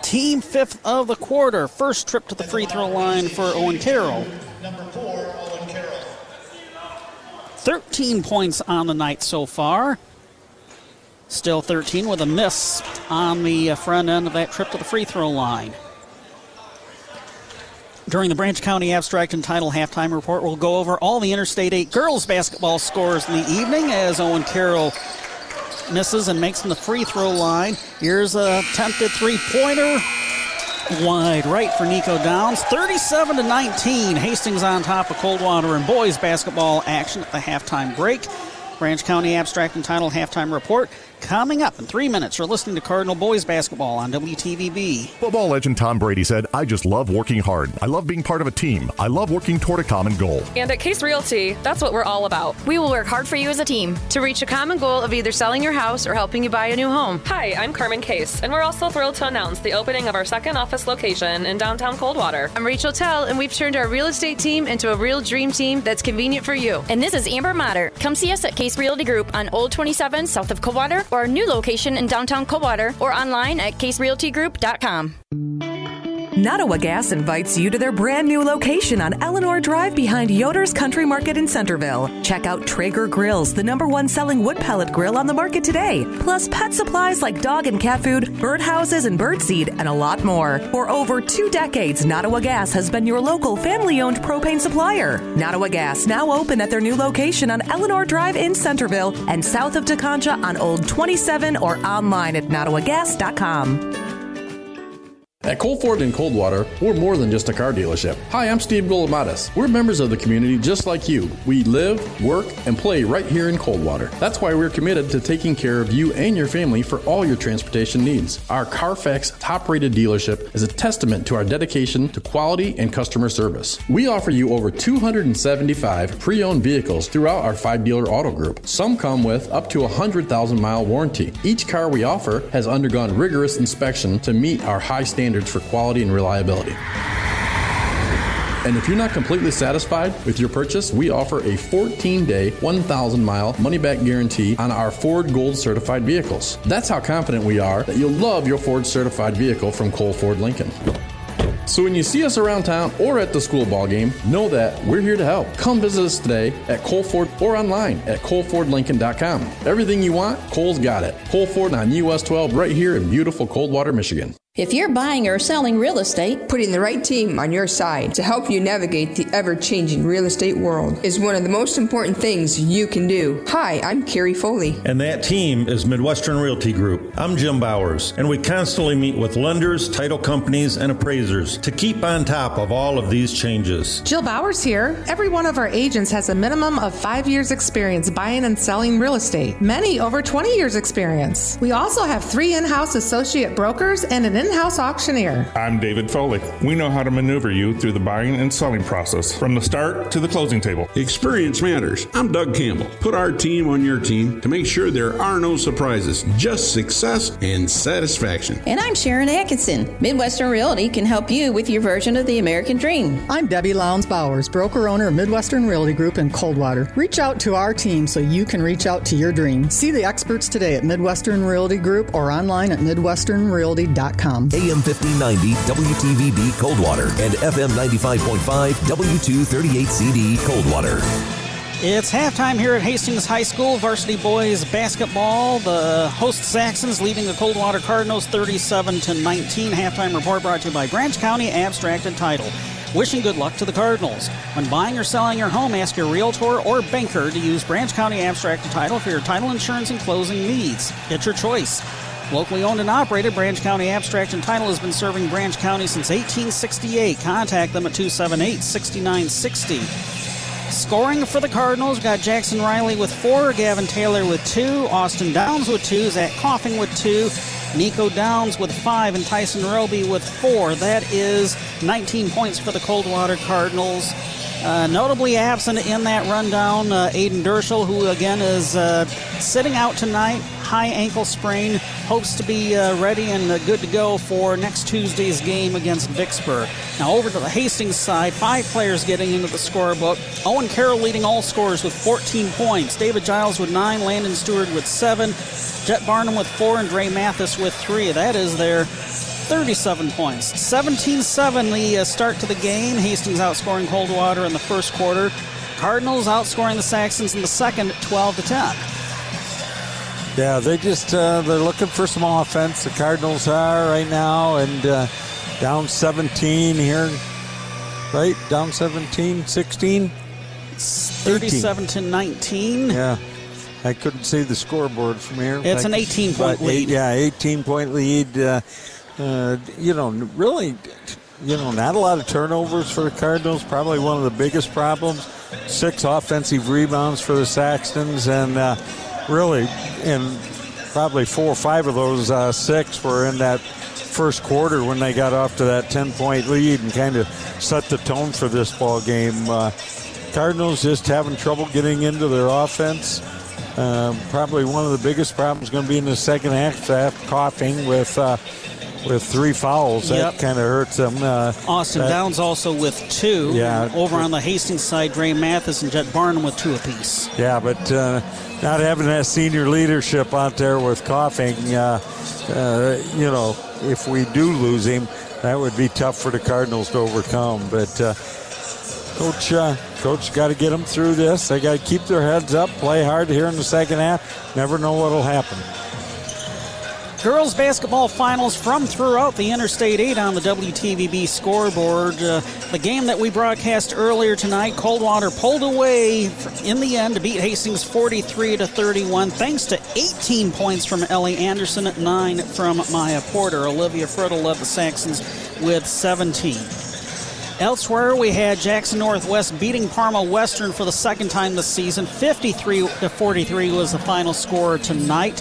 team fifth of the quarter. First trip to the free throw line for Owen Carroll. 13 points on the night so far. Still 13 with a miss on the uh, front end of that trip to the free throw line. During the Branch County Abstract and Title halftime report, we'll go over all the Interstate 8 girls basketball scores in the evening as Owen Carroll misses and makes from the free throw line. Here's a attempted three pointer. Wide right for Nico Downs. 37 to 19. Hastings on top of Coldwater and boys basketball action at the halftime break. Branch County Abstract and Title halftime report coming up in three minutes. You're listening to Cardinal Boys Basketball on WTVB. Football legend Tom Brady said, I just love working hard. I love being part of a team. I love working toward a common goal. And at Case Realty, that's what we're all about. We will work hard for you as a team to reach a common goal of either selling your house or helping you buy a new home. Hi, I'm Carmen Case, and we're also thrilled to announce the opening of our second office location in downtown Coldwater. I'm Rachel Tell, and we've turned our real estate team into a real dream team that's convenient for you. And this is Amber Motter. Come see us at Case Realty Group on Old 27 south of Coldwater or our new location in downtown Coldwater or online at caserealtygroup.com. Nottawa Gas invites you to their brand new location on Eleanor Drive behind Yoder's Country Market in Centerville. Check out Traeger Grills, the number one selling wood pellet grill on the market today, plus pet supplies like dog and cat food, bird houses and birdseed, and a lot more. For over two decades, Nottawa Gas has been your local family owned propane supplier. Nottawa Gas now open at their new location on Eleanor Drive in Centerville and south of Tekonsha on Old 27 or online at nottawagas.com. At Cole Ford and Coldwater, we're more than just a car dealership. Hi, I'm Steve Golomatis. We're members of the community just like you. We live, work, and play right here in Coldwater. That's why we're committed to taking care of you and your family for all your transportation needs. Our Carfax top rated dealership is a testament to our dedication to quality and customer service. We offer you over 275 pre owned vehicles throughout our five dealer auto group. Some come with up to a 100,000 mile warranty. Each car we offer has undergone rigorous inspection to meet our high standards for quality and reliability. And if you're not completely satisfied with your purchase, we offer a 14 day, 1,000 mile money back guarantee on our Ford Gold certified vehicles. That's how confident we are that you'll love your Ford certified vehicle from Cole Ford Lincoln. So when you see us around town or at the school ball game, know that we're here to help. Come visit us today at Cole Ford or online at colefordlincoln.com. Everything you want, Cole's got it. Cole Ford on US 12 right here in beautiful Coldwater, Michigan. If you're buying or selling real estate, putting the right team on your side to help you navigate the ever changing real estate world is one of the most important things you can do. Hi, I'm Carrie Foley. And that team is Midwestern Realty Group. I'm Jim Bowers, and we constantly meet with lenders, title companies, and appraisers to keep on top of all of these changes. Jill Bowers here. Every one of our agents has a minimum of five years' experience buying and selling real estate, many over 20 years' experience. We also have three in house associate brokers and an in-house auctioneer. I'm David Foley. We know how to maneuver you through the buying and selling process from the start to the closing table. Experience matters. I'm Doug Campbell. Put our team on your team to make sure there are no surprises, just success and satisfaction. And I'm Sharon Atkinson. Midwestern Realty can help you with your version of the American dream. I'm Debbie Lowndes Bowers, broker owner of Midwestern Realty Group in Coldwater. Reach out to our team so you can reach out to your dream. See the experts today at Midwestern Realty Group or online at midwesternrealty.com. AM 1590 WTVB Coldwater and FM 95.5 W238CD Coldwater. It's halftime here at Hastings High School. Varsity boys basketball. The host Saxons leading the Coldwater Cardinals 37 to 19. Halftime report brought to you by Branch County Abstract and Title. Wishing good luck to the Cardinals. When buying or selling your home, ask your realtor or banker to use Branch County Abstract and Title for your title insurance and closing needs. It's your choice. Locally owned and operated, Branch County Abstract and Title has been serving Branch County since 1868. Contact them at 278 6960. Scoring for the Cardinals, got Jackson Riley with four, Gavin Taylor with two, Austin Downs with two, Zach Coffin with two, Nico Downs with five, and Tyson Roby with four. That is 19 points for the Coldwater Cardinals. Uh, notably absent in that rundown, uh, Aiden Derschel, who again is uh, sitting out tonight, high ankle sprain, hopes to be uh, ready and uh, good to go for next Tuesday's game against Vicksburg. Now over to the Hastings side, five players getting into the scorebook. Owen Carroll leading all scorers with 14 points. David Giles with nine, Landon Stewart with seven, Jet Barnum with four, and Dre Mathis with three. That is their 37 points. 17 7 the uh, start to the game. Hastings outscoring Coldwater in the first quarter. Cardinals outscoring the Saxons in the second 12 to 10. Yeah, they just uh, they're looking for some offense. The Cardinals are right now, and uh, down 17 here, right? Down 17, 16, 37 to 19. Yeah, I couldn't see the scoreboard from here. It's an 18 point lead. Eight, yeah, 18 point lead. Uh, uh, you know, really, you know, not a lot of turnovers for the Cardinals. Probably one of the biggest problems. Six offensive rebounds for the Saxons, and uh, really, and probably four or five of those uh, six were in that first quarter when they got off to that 10 point lead and kind of set the tone for this ball game. Uh, Cardinals just having trouble getting into their offense. Um, probably one of the biggest problems going to be in the second half. That Coffin with uh, with three fouls Yep. that kind of hurts them. Uh, Austin that- Downs also with two. Yeah. Over on the Hastings side, Dre Mathis and Jet Barnum with two apiece. Yeah, but uh, not having that senior leadership out there with Coffin, uh, uh, you know, if we do lose him, that would be tough for the Cardinals to overcome. But uh, coach, uh, coach, got to get them through this. They got to keep their heads up, play hard here in the second half. Never know what'll happen. Girls basketball finals from throughout the Interstate 8 on the WTVB scoreboard. Uh, the game that we broadcast earlier tonight, Coldwater pulled away in the end to beat Hastings 43 to 31, thanks to 18 points from Ellie Anderson, 9 from Maya Porter. Olivia Friddle led the Saxons with 17. Elsewhere, we had Jackson Northwest beating Parma Western for the second time this season. 53 to 43 was the final score tonight.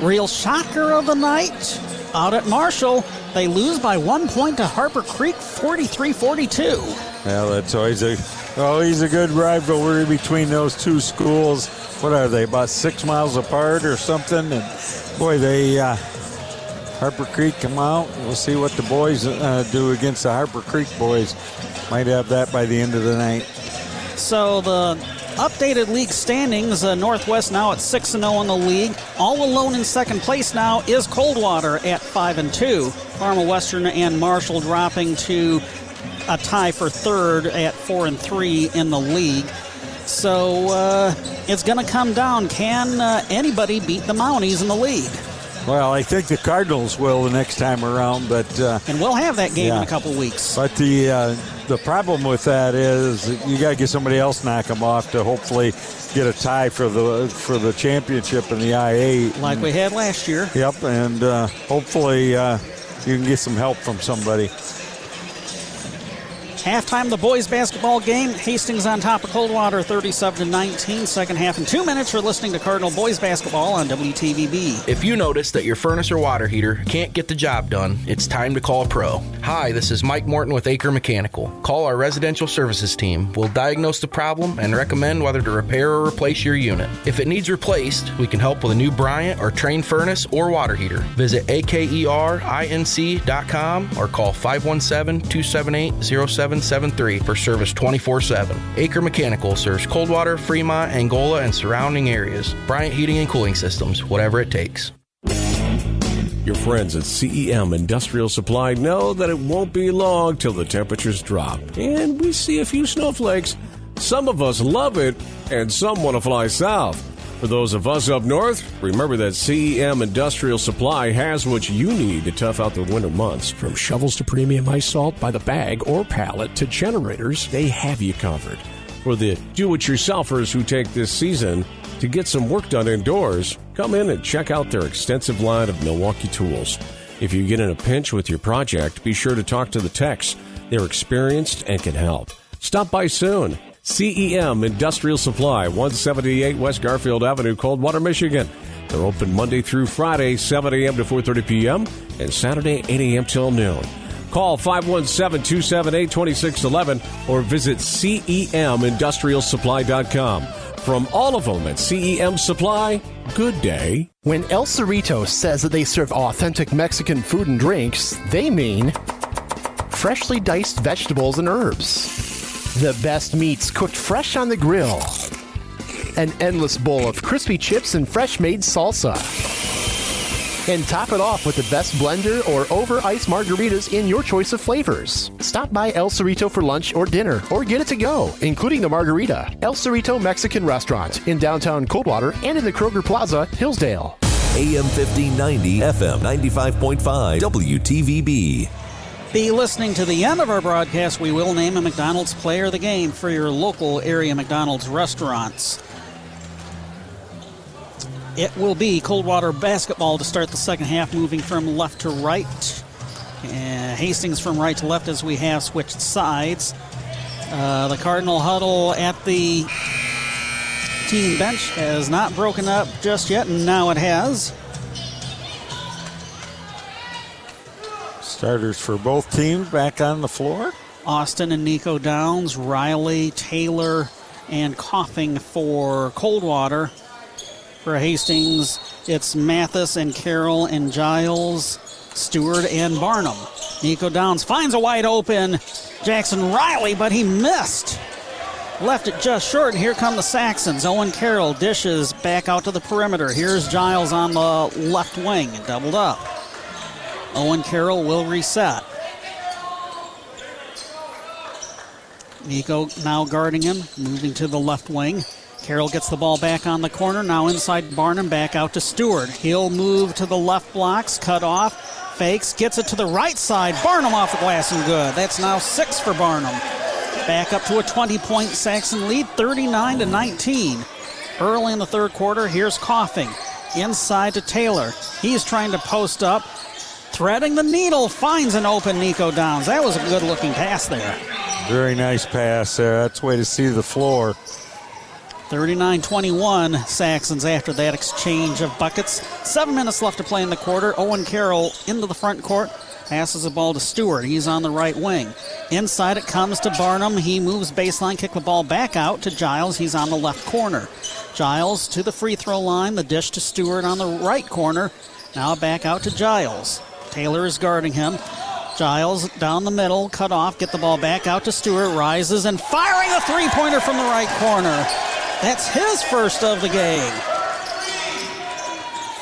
Real shocker of the night out at Marshall. They lose by one point to Harper Creek, 43 42. Well, that's always a always a good rivalry between those two schools. What are they? About six miles apart or something? And boy, they uh, Harper Creek come out. We'll see what the boys uh, do against the Harper Creek boys. Might have that by the end of the night. So the updated league standings uh, Northwest now at 6 and 0 in the league. All alone in second place now is Coldwater at 5 and 2. Parma Western and Marshall dropping to a tie for third at 4 and 3 in the league. So uh, it's going to come down. Can uh, anybody beat the Mounties in the league? Well, I think the Cardinals will the next time around, but uh, And we'll have that game in a couple weeks. But the uh, the problem with that is you got to get somebody else knock them off to hopefully get a tie for the for the championship in the IA. Like we had last year. Yep, and uh, hopefully uh, you can get some help from somebody. Halftime, the boys basketball game. Hastings on top of Coldwater, 37 to 19. Second half in two minutes. You're listening to Cardinal boys basketball on WTVB. If you notice that your furnace or water heater can't get the job done, it's time to call a pro. Hi, this is Mike Morton with Aker Mechanical. Call our residential services team. We'll diagnose the problem and recommend whether to repair or replace your unit. If it needs replaced, we can help with a new Bryant or Trane furnace or water heater. Visit akerinc.com or call 517 278 0773 for service 24 7. Aker Mechanical serves Coldwater, Fremont, Angola, and surrounding areas. Bryant Heating and Cooling Systems, whatever it takes. Your friends at CEM Industrial Supply know that it won't be long till the temperatures drop. And we see a few snowflakes. Some of us love it, and some want to fly south. For those of us up north, remember that CEM Industrial Supply has what you need to tough out the winter months. From shovels to premium ice salt by the bag or pallet to generators, They have you covered. For the do it yourselfers who take this season to get some work done indoors, come in and check out their extensive line of Milwaukee tools. If you get in a pinch with your project, be sure to talk to the techs. They're experienced and can help. Stop by soon. CEM Industrial Supply, 178 West Garfield Avenue, Coldwater, Michigan. They're open Monday through Friday, 7 a.m. to 4.30 p.m. and Saturday, 8 a.m. till noon. Call 517-278-2611 or visit CEMIndustrialsupply.com. From all of them at CEM Supply, good day. When El Cerrito says that they serve authentic Mexican food and drinks, they mean freshly diced vegetables and herbs, the best meats cooked fresh on the grill, an endless bowl of crispy chips and fresh made salsa, And top it off with the best blender or over ice margaritas in your choice of flavors. Stop by El Cerrito for lunch or dinner, or get it to go, including the margarita. El Cerrito Mexican Restaurant in downtown Coldwater and in the Kroger Plaza, Hillsdale. AM 1590, FM 95.5, WTVB. Be listening to the end of our broadcast. We will name a McDonald's player of the game for your local area McDonald's restaurants. It will be Coldwater basketball to start the second half, moving from left to right. And Hastings from right to left as we have switched sides. Uh, the Cardinal huddle at the team bench has not broken up just yet, and now it has. Starters for both teams back on the floor. Austin and Nico Downs, Riley, Taylor, and Coffin for Coldwater. For Hastings, it's Mathis and Carroll and Giles, Stewart and Barnum. Nico Downs finds a wide open Jackson Riley, but he missed. Left it just short. and Here come the Saxons. Owen Carroll dishes back out to the perimeter. Here's Giles on the left wing, doubled up. Owen Carroll will reset. Nico now guarding him, moving to the left wing. Carroll gets the ball back on the corner. Now inside Barnum, back out to Stewart. He'll move to the left blocks, cut off, fakes, gets it to the right side. Barnum off the glass and good. That's now six for Barnum. Back up to a 20 point Saxon lead, 39 to 19. Early in the third quarter, here's Coffin. Inside to Taylor. He's trying to post up. Threading the needle, finds an open Nico Downs. That was a good looking pass there. Very nice pass there. That's way to see the floor. 39 21 Saxons after that exchange of buckets. Seven minutes left to play in the quarter. Owen Carroll into the front court. Passes the ball to Stewart. He's on the right wing. Inside it comes to Barnum. He moves baseline, kick the ball back out to Giles. He's on the left corner. Giles to the free throw line. The dish to Stewart on the right corner. Now back out to Giles. Taylor is guarding him. Giles down the middle, cut off, get the ball back out to Stewart, rises and firing a three pointer from the right corner. That's his first of the game.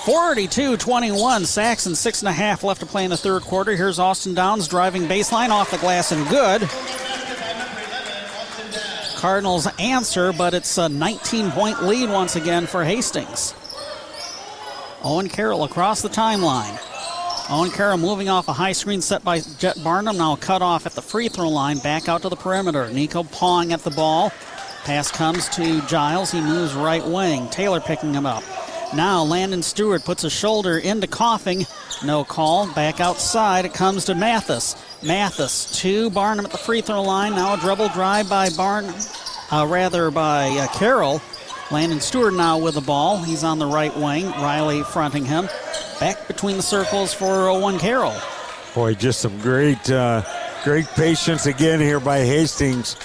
42 21. Saxon, six and a half left to play in the third quarter. Here's Austin Downs driving baseline off the glass and good. Cardinals answer, but it's a 19 point lead once again for Hastings. Owen Carroll across the timeline. Owen Carroll moving off a high screen set by Jet Barnum. Now cut off at the free throw line, back out to the perimeter. Nico pawing at the ball. Pass comes to Giles. He moves right wing. Taylor picking him up. Now Landon Stewart puts a shoulder into Coffin. No call. Back outside. It comes to Mathis. Mathis to Barnum at the free throw line. Now a dribble drive by Barnum, uh, rather by uh, Carroll. Landon Stewart now with the ball. He's on the right wing. Riley fronting him. Back between the circles for Owen Carroll. Boy, just some great, uh, great patience again here by Hastings.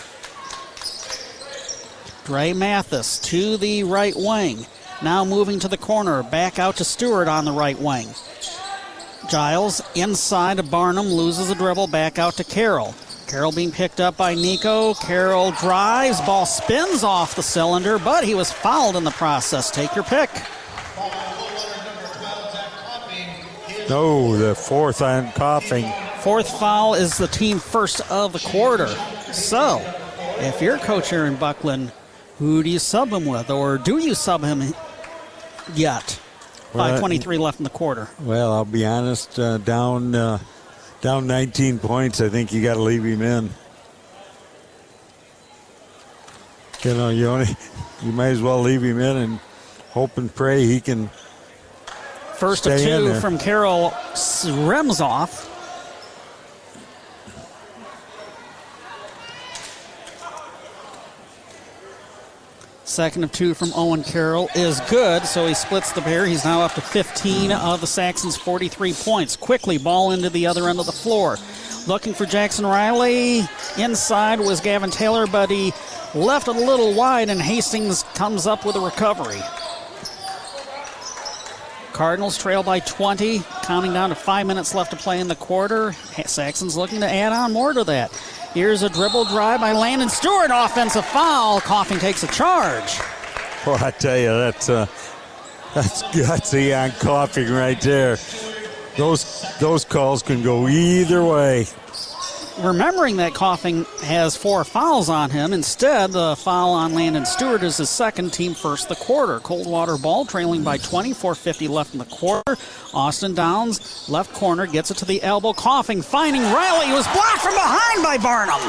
Dre Mathis to the right wing. Now moving to the corner. Back out to Stewart on the right wing. Giles inside of Barnum loses a dribble. Back out to Carroll. Carroll being picked up by Nico. Carroll drives. Ball spins off the cylinder, but he was fouled in the process. Take your pick. No, the fourth on Coffin. Fourth foul is the team first of the quarter. So, if you're coach Aaron Buckland, who do you sub him with, or do you sub him yet? Well, 5:23 left in the quarter. Well, I'll be honest. Uh, down, uh, down 19 points. I think you got to leave him in. You know, you only, you might as well leave him in and hope and pray he can. First of stay in two from Carroll rims. Second of two from Owen Carroll is good, so he splits the pair. He's now up to 15 of the Saxons' 43 points. Quickly, ball into the other end of the floor. Looking for Jackson Riley. Inside was Gavin Taylor, but he left it a little wide, and Hastings comes up with a recovery. Cardinals trail by 20, counting down to five minutes left to play in the quarter. Saxon's looking to add on more to that. Here's a dribble drive by Landon Stewart, offensive foul. Coffin takes a charge. Well, I tell you, that's uh, That's gutsy on Coffin right there. Those those calls can go either way. Remembering that Coffin has four fouls on him, instead the foul on Landon Stewart is his second team first the quarter. Coldwater ball trailing by 20, 450 left in the quarter. Austin Downs, left corner, gets it to the elbow, Coffin, finding Riley. He was blocked from behind by Barnum.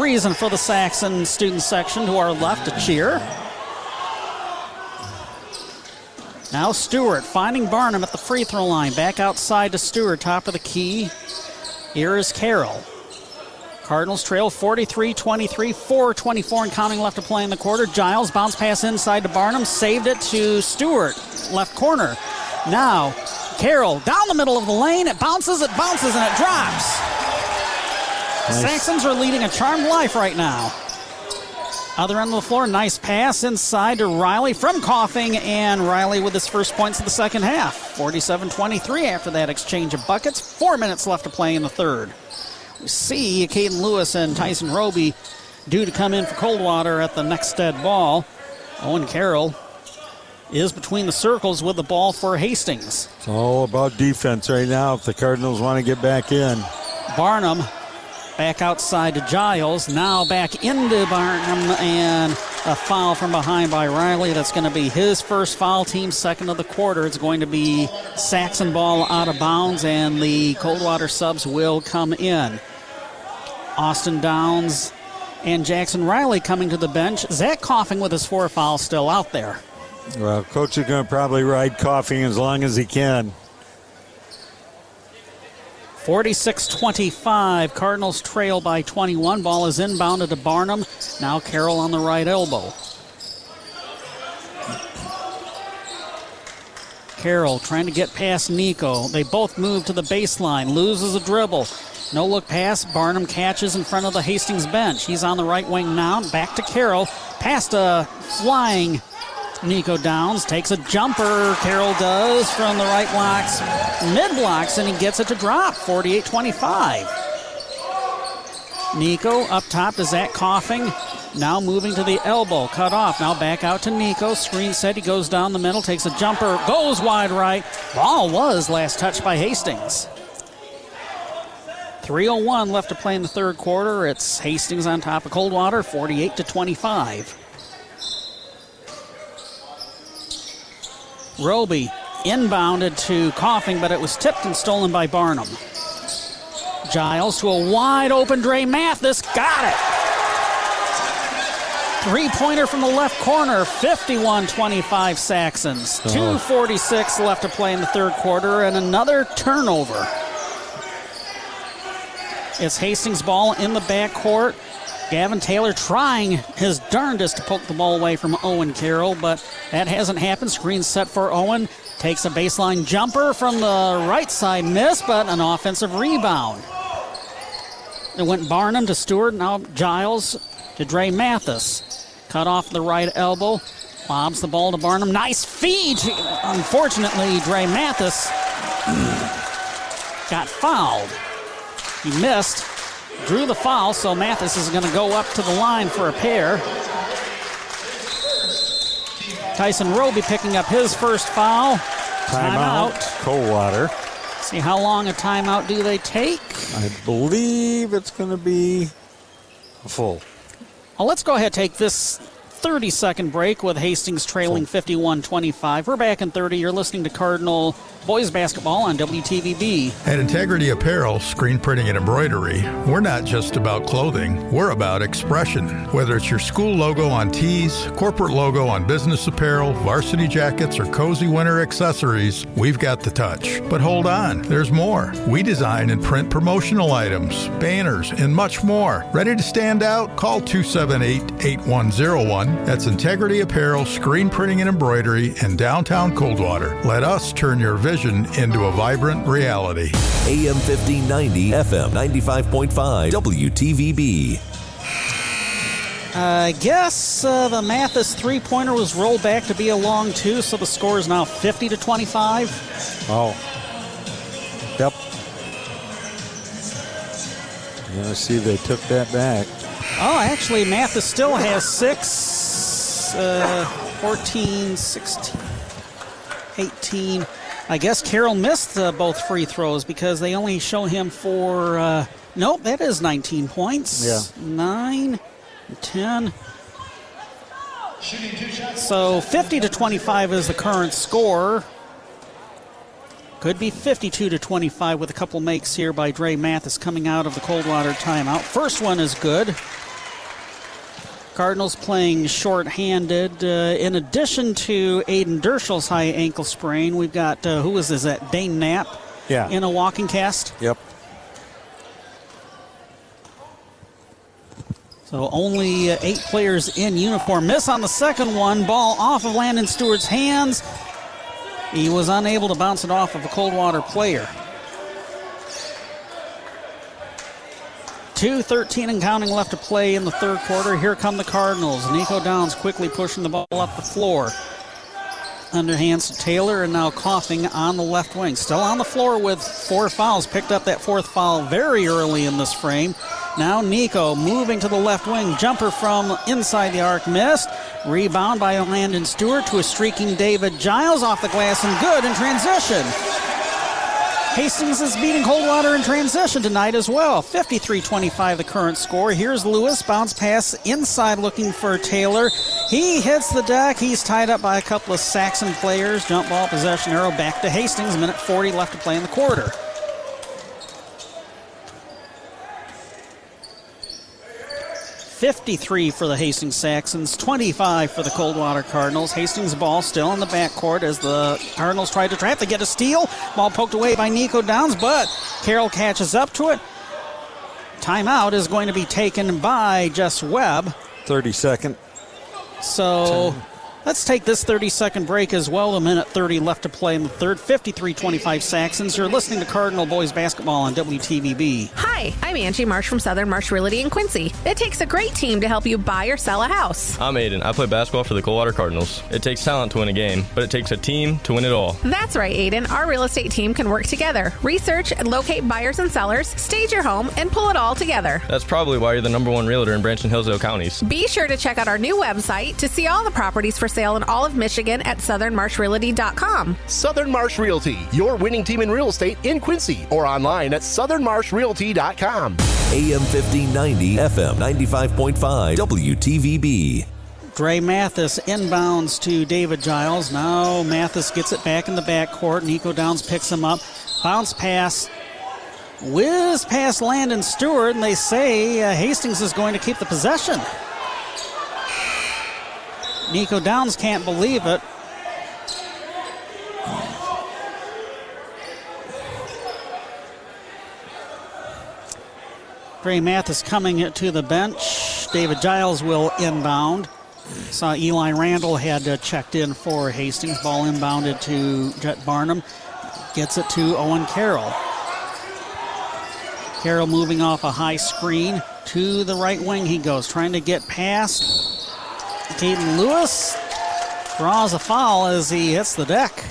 Reason for the Saxon student section to our left to cheer. Now Stewart finding Barnum at the free throw line. Back outside to Stewart, top of the key. Here is Carroll. Cardinals trail 43 23, 4 24 and counting left to play in the quarter. Giles bounce pass inside to Barnum, saved it to Stewart, left corner. Now, Carroll down the middle of the lane. It bounces, it bounces, and it drops. Nice. Saxons are leading a charmed life right now. Other end of the floor, nice pass inside to Riley from Coffin, and Riley with his first points of the second half. 47 23 after that exchange of buckets. Four minutes left to play in the third. We see Caden Lewis and Tyson Roby due to come in for Coldwater at the next dead ball. Owen Carroll is between the circles with the ball for Hastings. It's all about defense right now if the Cardinals want to get back in. Barnum Back outside to Giles. Now back into Barnum and a foul from behind by Riley. That's going to be his first foul, team second of the quarter. It's going to be Saxon ball out of bounds, and the Coldwater subs will come in. Austin Downs and Jackson Riley coming to the bench. Zach Coffin with his four foul still out there. Well, coach is going to probably ride Coffin as long as he can. 46 25. Cardinals trail by 21. Ball is inbounded to Barnum. Now Carroll on the right elbow. Carroll trying to get past Nico. They both move to the baseline. Loses a dribble. No look pass. Barnum catches in front of the Hastings bench. He's on the right wing now. Back to Carroll. Past a flying Nico Downs takes a jumper. Carroll does from the right blocks, mid blocks, and he gets it to drop 48 25. Nico up top to Zach Coffin. Now moving to the elbow, cut off. Now back out to Nico. Screen set. He goes down the middle, takes a jumper, goes wide right. Ball was last touched by Hastings. 301 left to play in the third quarter. It's Hastings on top of Coldwater, 48 to 25. Roby inbounded to Coffin, but it was tipped and stolen by Barnum. Giles to a wide open Dre Mathis. Got it. Three pointer from the left corner, 51 25 Saxons. Oh. 2.46 left to play in the third quarter, and another turnover. It's Hastings' ball in the backcourt. Gavin Taylor trying his darndest to poke the ball away from Owen Carroll, but that hasn't happened. Screen set for Owen. Takes a baseline jumper from the right side, miss, but an offensive rebound. It went Barnum to Stewart, now Giles to Dre Mathis. Cut off the right elbow, lobs the ball to Barnum. Nice feed. Unfortunately, Dre Mathis got fouled. He missed drew the foul, so Mathis is going to go up to the line for a pair. Tyson Roby picking up his first foul. Timeout. Timeout. Coldwater. See how long a timeout do they take? I believe it's going to be full. Well, let's go ahead and take this 30 second break with Hastings trailing 51 25. We're back in 30. You're listening to Cardinal boys basketball on WTVB. At Integrity Apparel, screen printing and embroidery, we're not just about clothing, we're about expression. Whether it's your school logo on tees, corporate logo on business apparel, varsity jackets, or cozy winter accessories, we've got the touch. But hold on, there's more. We design and print promotional items, banners, and much more. Ready to stand out? Call 278 8101. That's Integrity Apparel, screen printing and embroidery in downtown Coldwater. Let us turn your vision vision into a vibrant reality. AM 1590, FM 95.5, WTVB. I guess uh, the Mathis three pointer was rolled back to be a long two, so the score is now 50 to 25. Oh. Yep. Yeah, I see they took that back. Oh, actually, Mathis still has six uh, 14, 16, 18. I guess Carroll missed uh, both free throws because they only show him for. Uh, nope, that is 19 points. Yeah. 9, 10. So 50 to 25 is the current score. Could be 52 to 25 with a couple makes here by Dre Mathis coming out of the Coldwater timeout. First one is good. Cardinals playing short-handed. Uh, in addition to Aiden Derschel's high ankle sprain, we've got uh, who is this? That Dane Knapp Yeah. in a walking cast. Yep. So only uh, eight players in uniform. Miss on the second one. Ball off of Landon Stewart's hands. He was unable to bounce it off of a Coldwater player. 2.13 and counting left to play in the third quarter. Here come the Cardinals. Nico Downs quickly pushing the ball up the floor. Underhands to Taylor and now Coffin on the left wing. Still on the floor with four fouls. Picked up that fourth foul very early in this frame. Now Nico moving to the left wing. Jumper from inside the arc missed. Rebound by Landon Stewart to a streaking David Giles off the glass and good in transition. Hastings is beating Coldwater in transition tonight as well. 53 25 the current score. Here's Lewis. Bounce pass inside looking for Taylor. He hits the deck. He's tied up by a couple of Saxon players. Jump ball possession arrow back to Hastings. Minute 40 left to play in the quarter. Fifty-three for the Hastings Saxons, 25 for the Coldwater Cardinals. Hastings ball still in the backcourt as the Cardinals try to trap. They get a steal. Ball poked away by Nico Downs, but Carroll catches up to it. Timeout is going to be taken by Jess Webb. 30 second. So let's take this 30 second break as well. A minute 30 left to play in the third. 53 25 Saxons. You're listening to Cardinal Boys Basketball on WTVB. Hi, I'm Angie Marsh from Southern Marsh Realty in Quincy. It takes a great team to help you buy or sell a house. I'm Aiden. I play basketball for the Coldwater Cardinals. It takes talent to win a game, but it takes a team to win it all. That's right, Aiden. Our real estate team can work together, research and locate buyers and sellers, stage your home, and pull it all together. That's probably why you're the number one realtor in Branch and Hillsdale counties. Be sure to check out our new website to see all the properties for sale in all of Michigan at southernmarshrealty.com. Southern Marsh Realty, your winning team in real estate in Quincy, or online at southernmarshrealty.com. AM 1590, FM 95.5, WTVB. Dre Mathis inbounds to David Giles. Now Mathis gets it back in the backcourt. Nico Downs picks him up. Bounce pass. Whiz past Landon Stewart, and they say uh, Hastings is going to keep the possession. Nico Downs can't believe it. Dre Mathis coming to the bench. David Giles will inbound. Saw Eli Randall had uh, checked in for Hastings. Ball inbounded to Jet Barnum. Gets it to Owen Carroll. Carroll moving off a high screen to the right wing he goes, trying to get past. Caden Lewis draws a foul as he hits the deck.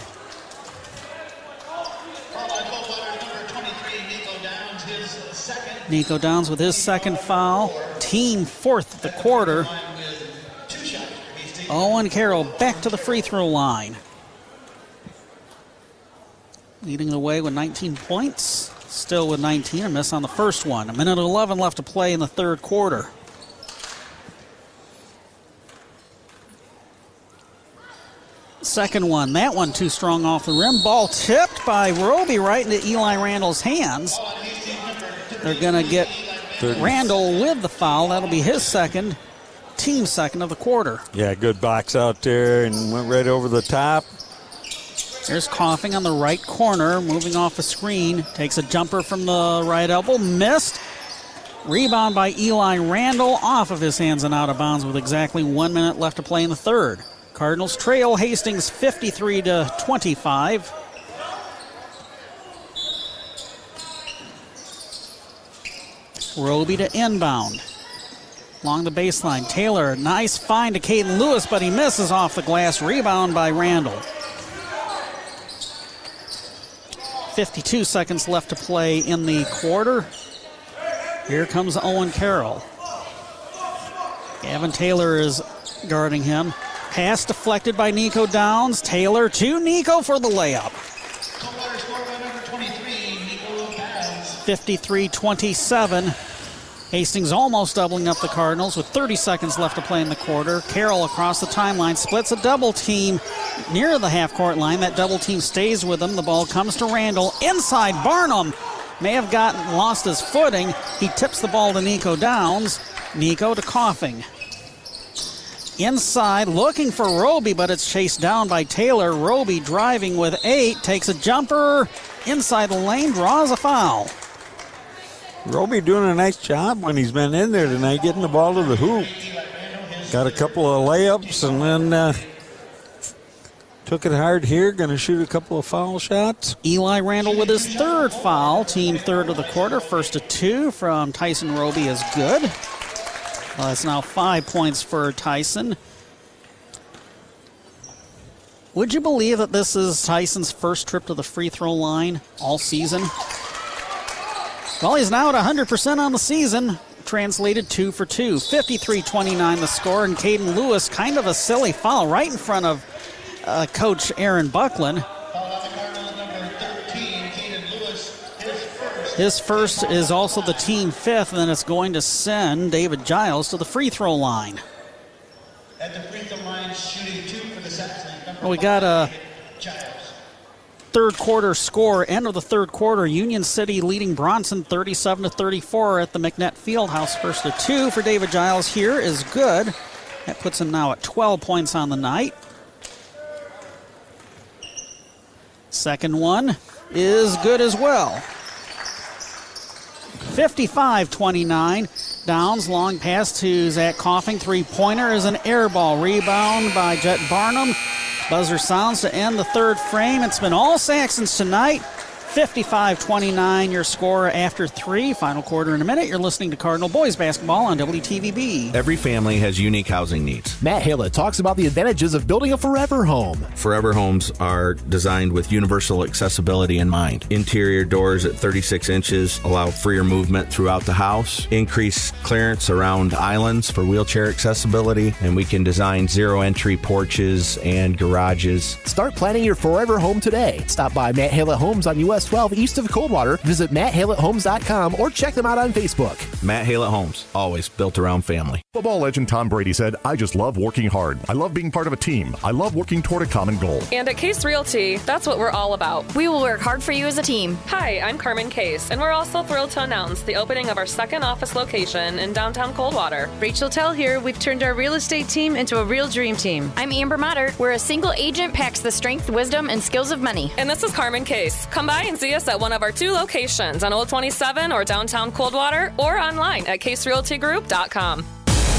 Nico Downs with his second foul. Team fourth of the quarter. Owen Carroll back to the free throw line. Leading the way with 19 points. Still with 19, a miss on the first one. A minute 11 left to play in the third quarter. Second one, that one too strong off the rim. Ball tipped by Roby right into Eli Randall's hands. They're going to get Randall with the foul. That'll be his second, team second of the quarter. Yeah, good box out there and went right over the top. There's Coffin on the right corner, moving off a screen. Takes a jumper from the right elbow, missed. Rebound by Eli Randall off of his hands and out of bounds with exactly one minute left to play in the third. Cardinals trail Hastings 53 to 25. Roby to inbound. Along the baseline, Taylor, nice find to Caden Lewis, but he misses off the glass. Rebound by Randall. 52 seconds left to play in the quarter. Here comes Owen Carroll. Gavin Taylor is guarding him. Pass deflected by Nico Downs. Taylor to Nico for the layup. 53 27. Hastings almost doubling up the Cardinals with 30 seconds left to play in the quarter. Carroll across the timeline splits a double team near the half court line. That double team stays with him. The ball comes to Randall. Inside, Barnum may have gotten lost his footing. He tips the ball to Nico Downs. Nico to Coffin. Inside, looking for Roby, but it's chased down by Taylor. Roby driving with eight, takes a jumper inside the lane, draws a foul. Roby doing a nice job when he's been in there tonight, getting the ball to the hoop. Got a couple of layups and then uh, took it hard here. Going to shoot a couple of foul shots. Eli Randall with his third foul, team third of the quarter. First to two from Tyson Roby is good. Well, it's now five points for Tyson. Would you believe that this is Tyson's first trip to the free throw line all season? Well, he's now at 100% on the season. Translated two for two. 53 29 the score, and Caden Lewis, kind of a silly foul right in front of uh, Coach Aaron Buckland. His first is also the team fifth, and then it's going to send David Giles to the free throw line. At the free throw line, shooting two for the Saxons. Well, we got a third quarter score, end of the third quarter. Union City leading Bronson 37 to 34 at the McNett Fieldhouse. First to two for David Giles here is good. That puts him now at 12 points on the night. Second one is good as well. 55 29. Downs, long pass to Zach Coffin. Three pointer is an air ball. Rebound by Jet Barnum. Buzzer sounds to end the third frame. It's been all Saxons tonight. 55 29, your score after three. Final quarter in a minute. You're listening to Cardinal Boys Basketball on WTVB. Every family has unique housing needs. Matt Hallett talks about the advantages of building a forever home. Forever homes are designed with universal accessibility in mind. Interior doors at 36 inches allow freer movement throughout the house, increase clearance around islands for wheelchair accessibility, and we can design zero entry porches and garages. Start planning your forever home today. Stop by Matt Hallett Homes on US 12 east of Coldwater. Visit MattHallettHomes.com or check them out on Facebook. Matt Hallett Homes, always built around family. Football legend Tom Brady said, I just love working hard. I love being part of a team. I love working toward a common goal. And at Case Realty, that's what we're all about. We will work hard for you as a team. Hi, I'm Carmen Case, and we're also thrilled to announce the opening of our second office location in downtown Coldwater. Rachel Tell here. We've turned our real estate team into a real dream team. I'm Amber Motter, where a single agent packs the strength, wisdom, and skills of many. And this is Carmen Case. Come by and see us at one of our two locations on Old 27 or downtown Coldwater or online at caserealtygroup.com.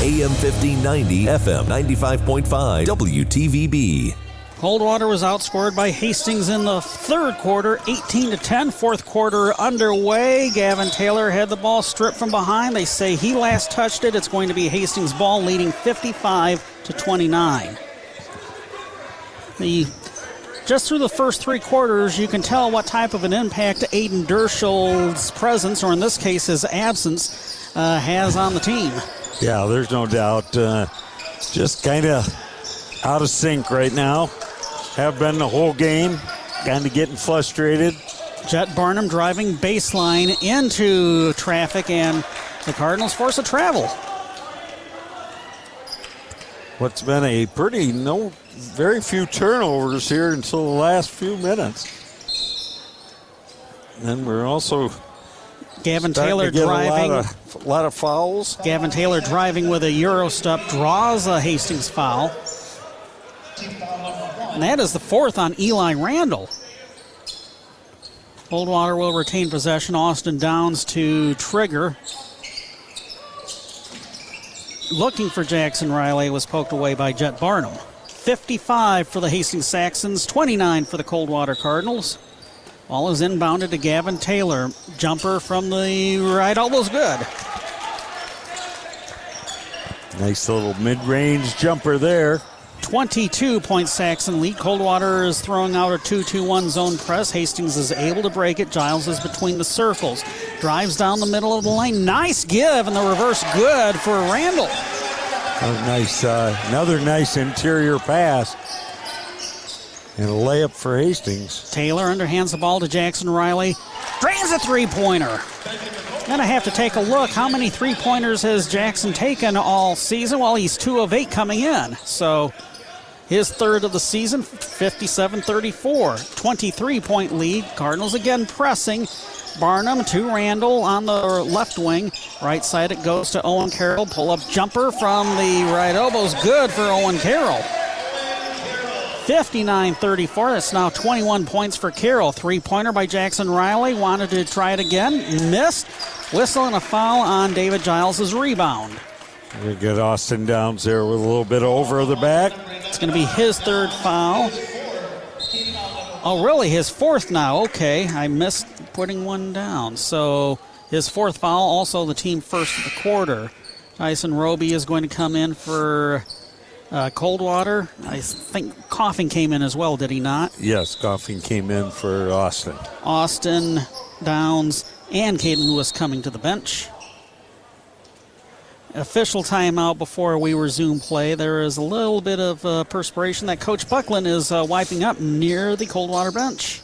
AM 1590, FM 95.5, WTVB. Coldwater was outscored by Hastings in the third quarter, 18 to 10. Fourth quarter underway. Gavin Taylor had the ball stripped from behind. They say he last touched it. It's going to be Hastings' ball, leading 55 to 29. The just through the first three quarters, you can tell what type of an impact Aiden Derschel's presence, or in this case his absence, uh, has on the team. Yeah, there's no doubt. Uh, just kind of out of sync right now. Have been the whole game. Kind of getting frustrated. Jet Barnum driving baseline into traffic, and the Cardinals force a travel. What's been a pretty no, very few turnovers here until the last few minutes. And we're also Gavin Taylor A driving. lot, of, a lot of fouls. Gavin Taylor driving with a Euro step draws a Hastings foul. And that is the fourth on Eli Randall. Coldwater will retain possession. Austin Downs to trigger. Looking for Jackson Riley was poked away by Jet Barnum. 55 for the Hastings Saxons, 29 for the Coldwater Cardinals. Ball is inbounded to Gavin Taylor. Jumper from the right elbow's good. Nice little mid range jumper there. 22 point Saxon lead. Coldwater is throwing out a 2 2 1 zone press. Hastings is able to break it. Giles is between the circles. Drives down the middle of the lane. Nice give, and the reverse good for Randall. Nice, uh, another nice interior pass. And a layup for Hastings. Taylor underhands the ball to Jackson Riley. Drains a three pointer. Gonna have to take a look. How many three pointers has Jackson taken all season? Well, he's two of eight coming in. So his third of the season, 57 34. 23 point lead. Cardinals again pressing. Barnum to Randall on the left wing. Right side it goes to Owen Carroll. Pull up jumper from the right elbow's good for Owen Carroll. 59 34. That's now 21 points for Carroll. Three pointer by Jackson Riley. Wanted to try it again. Missed. Whistle and a foul on David Giles' rebound. We get Austin Downs there with a little bit over the back. It's going to be his third foul. Oh, really? His fourth now. Okay. I missed putting one down. So his fourth foul, also the team first of the quarter. Tyson Roby is going to come in for uh, Coldwater. I think Coffin came in as well, did he not? Yes, Coffin came in for Austin. Austin, Downs, and Caden Lewis coming to the bench. Official timeout before we resume play. There is a little bit of uh, perspiration that Coach Buckland is uh, wiping up near the Coldwater bench.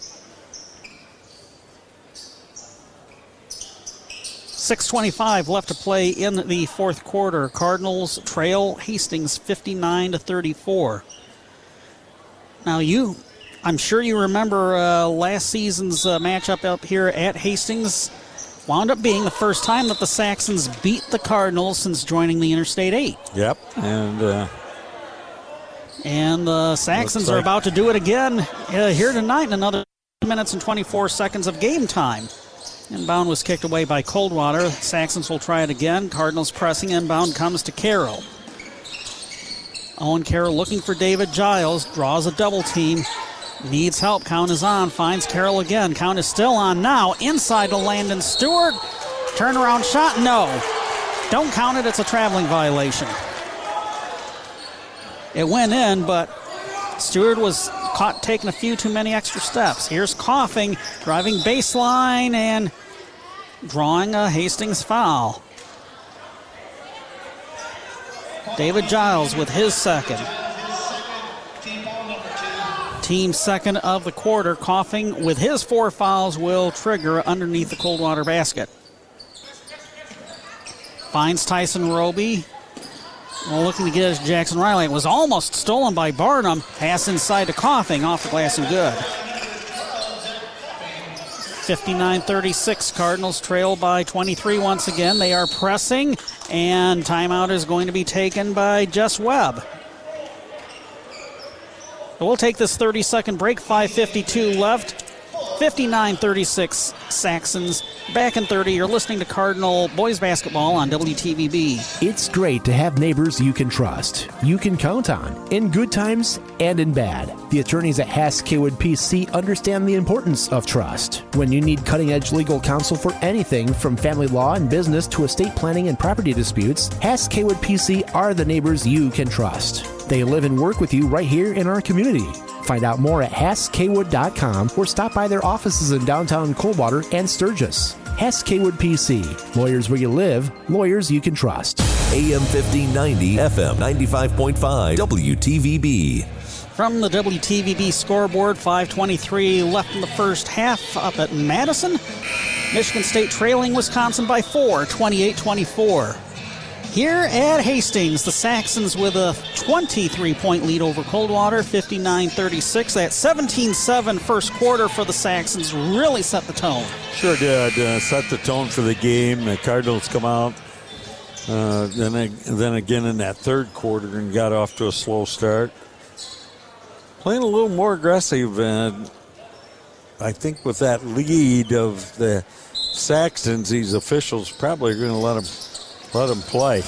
6.25 left to play in the fourth quarter. Cardinals trail Hastings 59 to 34. Now, you, I'm sure you remember uh, last season's uh, matchup up here at Hastings. Wound up being the first time that the Saxons beat the Cardinals since joining the Interstate 8. Yep, and uh, and the Saxons like- are about to do it again uh, here tonight in another minutes and 24 seconds of game time. Inbound was kicked away by Coldwater. Saxons will try it again. Cardinals pressing. Inbound comes to Carroll. Owen Carroll looking for David Giles. Draws a double team. Needs help. Count is on. Finds Carroll again. Count is still on now. Inside to Landon Stewart. Turnaround shot. No. Don't count it. It's a traveling violation. It went in, but Stewart was caught taking a few too many extra steps. Here's Coffin, driving baseline and drawing a Hastings foul. David Giles with his second. Team second of the quarter. Coffin with his four fouls will trigger underneath the Coldwater basket. Finds Tyson Roby. Well, looking to get it Jackson Riley. It was almost stolen by Barnum. Pass inside to Coffin, off the glass and good. 59 36. Cardinals trail by 23 once again. They are pressing, and timeout is going to be taken by Jess Webb. We'll take this 30 second break. 5.52 left. 59 36 Saxons. Back in 30, you're listening to Cardinal Boys Basketball on WTVB. It's great to have neighbors you can trust, you can count on, in good times and in bad. The attorneys at Hass Kaywood PC understand the importance of trust. When you need cutting edge legal counsel for anything from family law and business to estate planning and property disputes, Hass Kaywood PC are the neighbors you can trust. They live and work with you right here in our community. Find out more at HassKwood.com or stop by their offices in downtown Coldwater and Sturgis. Hess Kaywood PC. Lawyers where you live, lawyers you can trust. AM 1590, FM 95.5, WTVB. From the WTVB scoreboard, 523 left in the first half up at Madison. Michigan State trailing Wisconsin by four, 28 24. Here at Hastings, the Saxons with a 23 point lead over Coldwater, 59 36. That 17 7 first quarter for the Saxons really set the tone. Sure did. Uh, set the tone for the game. The Cardinals come out. Uh, then, then again in that third quarter and got off to a slow start. Playing a little more aggressive, and I think with that lead of the Saxons, these officials probably are going to let them let them play.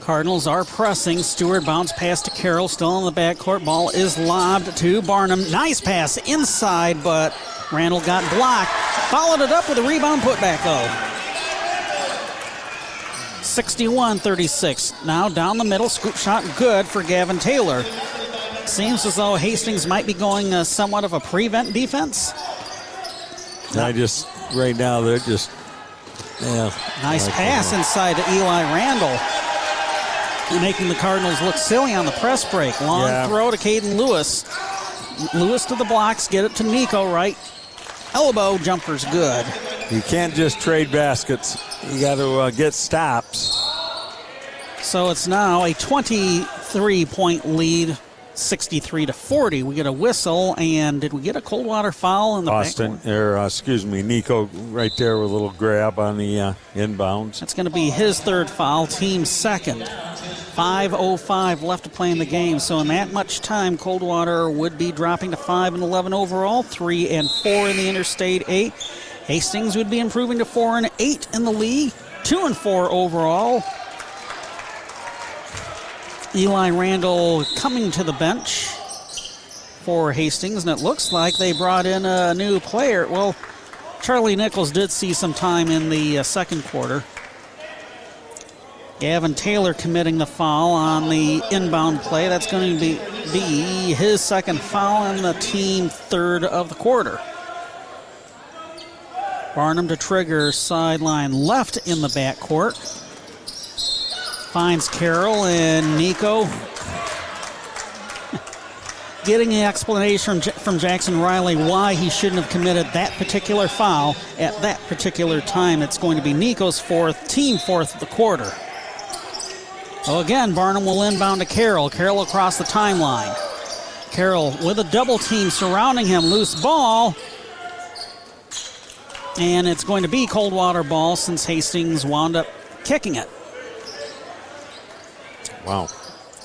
Cardinals are pressing. Stewart bounce pass to Carroll, still in the backcourt. Ball is lobbed to Barnum. Nice pass inside, but Randall got blocked. Followed it up with a rebound putback, though. 61 36. Now down the middle. Scoop shot good for Gavin Taylor. Seems as though Hastings might be going uh, somewhat of a prevent defense. I just, right now, they're just Yeah. Nice like pass that. inside to Eli Randall. Making the Cardinals look silly on the press break. Long Yeah. throw to Caden Lewis. Lewis to the blocks, get it to Nico right. Elbow jumper's good. You can't just trade baskets. You got to uh, get stops. So it's now a 23 point lead, 63 to 40. We get a whistle, and did we get a Coldwater foul in the Austin, or uh, excuse me, Nico, right there with a little grab on the uh, inbounds. That's going to be his third foul, team second. 5.05 left to play in the game. So, in that much time, Coldwater would be dropping to 5 and 11 overall, 3 and 4 in the Interstate 8. Hastings would be improving to 4 and 8 in the league, 2 and 4 overall. Eli Randall coming to the bench for Hastings, and it looks like they brought in a new player. Well, Charlie Nichols did see some time in the uh, second quarter. Gavin Taylor committing the foul on the inbound play. That's going to be, be his second foul and the team third of the quarter. Barnum to trigger sideline left in the backcourt. Finds Carroll and Nico. Getting the explanation from, from Jackson Riley why he shouldn't have committed that particular foul at that particular time. It's going to be Nico's fourth, team fourth of the quarter. So again, Barnum will inbound to Carroll. Carroll across the timeline. Carroll with a double team surrounding him. Loose ball. And it's going to be Coldwater ball since Hastings wound up kicking it. Wow.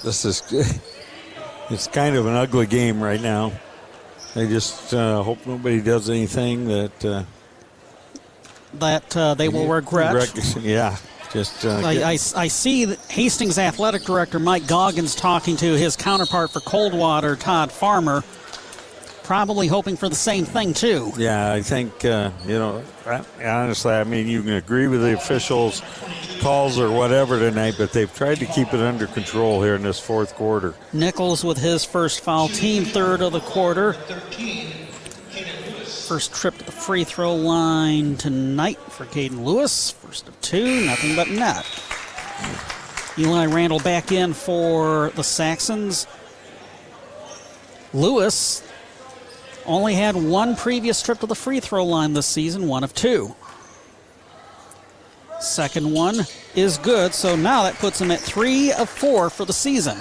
This is it's kind of an ugly game right now. I just uh, hope nobody does anything that uh, That uh, they will regret. rec- yeah, just uh, I, I, I see Hastings athletic director Mike Goggins talking to his counterpart for Coldwater, Todd Farmer, probably hoping for the same thing too. Yeah, I think uh, you know. Honestly, I mean, you can agree with the officials' calls or whatever tonight, but they've tried to keep it under control here in this fourth quarter. Nichols with his first foul, team third of the quarter. First trip to the free throw line tonight for Caden Lewis. First of two, nothing but net. Eli Randall back in for the Saxons. Lewis only had one previous trip to the free throw line this season, one of two. Second one is good, so now that puts him at three of four for the season.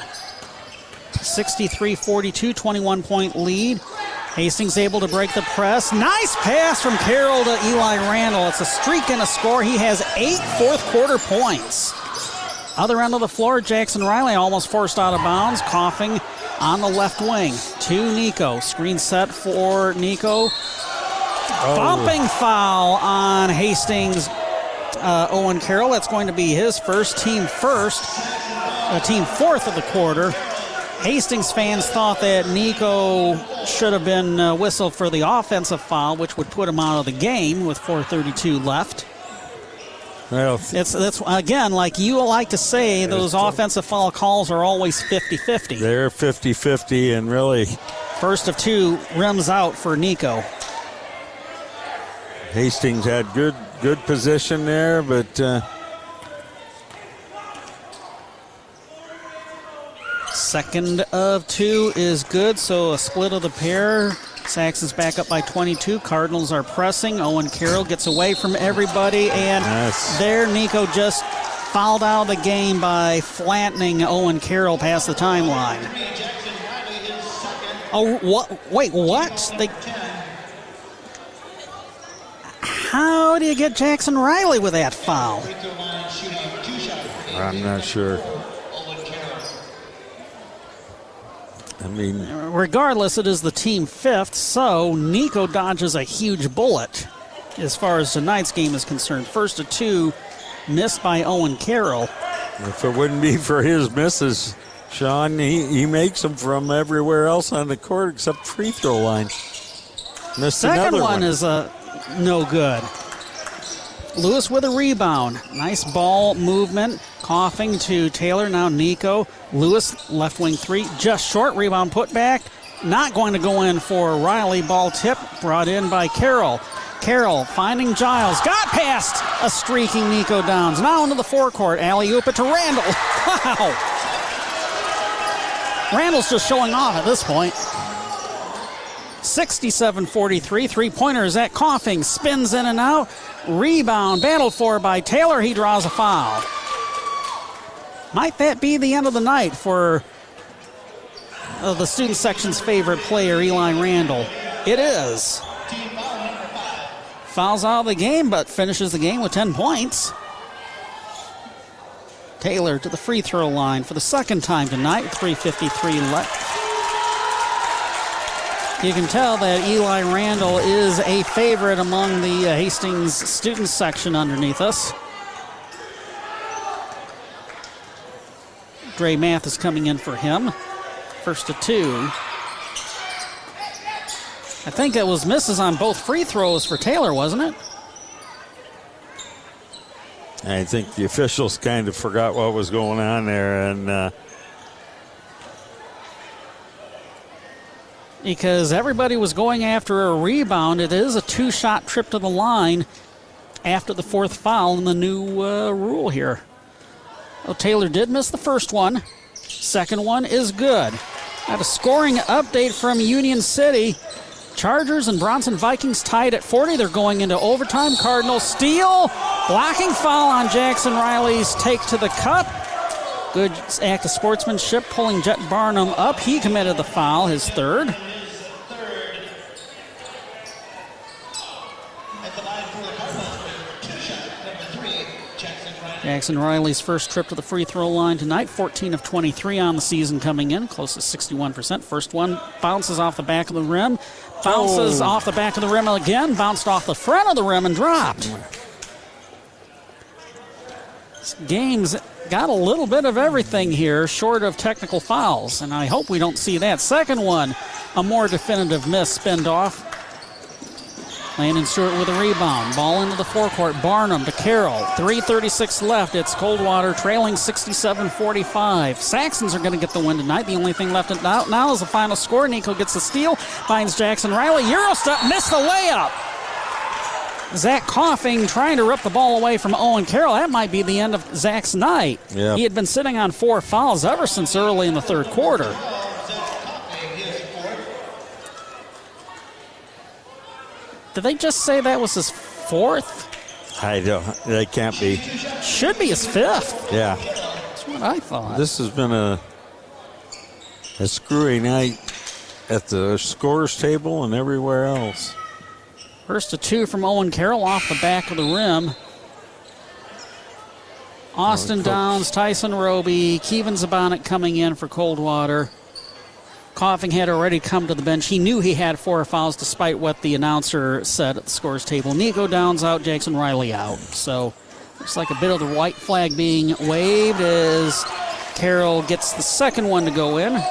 63 42, 21 point lead. Hastings able to break the press. Nice pass from Carroll to Eli Randall. It's a streak and a score. He has eight fourth quarter points. Other end of the floor, Jackson Riley almost forced out of bounds, Coffin on the left wing. To Nico. Screen set for Nico. Bumping foul on Hastings. Uh, Owen Carroll. That's going to be his first, team first, uh, team fourth of the quarter. Hastings fans thought that Nico should have been uh, whistled for the offensive foul, which would put him out of the game with 4:32 left. Well, It's that's again like you like to say those offensive foul calls are always 50-50. they're 50-50, and really, First of two rims out for Nico. Hastings had good good position there, but uh, Second of two is good, so a split of the pair. Saxon's back up by 22. Cardinals are pressing. Owen Carroll gets away from everybody, and there Nico just fouled out of the game by flattening Owen Carroll past the timeline. Oh, what? Wait, what? They. How do you get Jackson Riley with that foul? I'm not sure. I mean, Regardless, it is the team fifth, so Nico dodges a huge bullet as far as tonight's game is concerned. First of two, missed by Owen Carroll. if it wouldn't be for his misses, Sean, he, he makes them from everywhere else on the court except free throw line. Missed Second another one, is uh, no good. Lewis with a rebound. Nice ball movement. Coffin to Taylor. Now Nico. Lewis, left wing three. Just short. Rebound put back. Not going to go in for Riley. Ball tip brought in by Carroll. Carroll finding Giles. Got past a streaking Nico Downs. Now into the forecourt. Alley oop it to Randall. Wow. Randall's just showing off at this point. 67 43. Three pointers at Coffin. Spins in and out. Rebound. Battle for by Taylor. He draws a foul. Might that be the end of the night for uh, the student section's favorite player, Eli Randall? It is. Fouls out of the game, but finishes the game with 10 points. Taylor to the free throw line for the second time tonight, 3.53 left. You can tell that Eli Randall is a favorite among the uh, Hastings students section underneath us. Dre Mathis coming in for him. First to two. I think it was misses on both free throws for Taylor, wasn't it? I think the officials kind of forgot what was going on there, and uh, because everybody was going after a rebound. It is a two shot trip to the line after the fourth foul in the new uh, rule here. Oh, Taylor did miss the first one. Second one is good. Got a scoring update from Union City. Chargers and Bronson Vikings tied at 40. They're going into overtime. Cardinal steal. Blocking foul on Jackson Riley's take to the cup. Good act of sportsmanship, pulling Jet Barnum up. He committed the foul, his third. Jackson Riley's first trip to the free throw line tonight, 14 of 23 on the season coming in, close to 61%. First one bounces off the back of the rim, bounces Oh. off the back of the rim again, bounced off the front of the rim and dropped. Game's got a little bit of everything here, short of technical fouls, and I hope we don't see that. Second one, a more definitive miss, spinned off. Landon Stewart with a rebound. Ball into the forecourt. Barnum to Carroll. 3.36 left. It's Coldwater trailing 67 45. Saxons are going to get the win tonight. The only thing left out now is the final score. Nico gets the steal. Finds Jackson Riley. Eurostep missed the layup. Zach Coffin, trying to rip the ball away from Owen Carroll. That might be the end of Zach's night. Yep. He had been sitting on four fouls ever since early in the third quarter. Did they just say that was his fourth? I don't. That can't be. Should be his fifth. Yeah, That's what I thought. this has been a a screwy night at the scores table and everywhere else. First to two from Owen Carroll off the back of the rim. Austin Downs, Tyson Roby, Kevin Zabonik coming in for Coldwater. Coffin had already come to the bench. He knew he had four fouls despite what the announcer said at the scores table. Nico Downs out, Jackson Riley out. So looks like a bit of the white flag being waved as Carroll gets the second one to go in.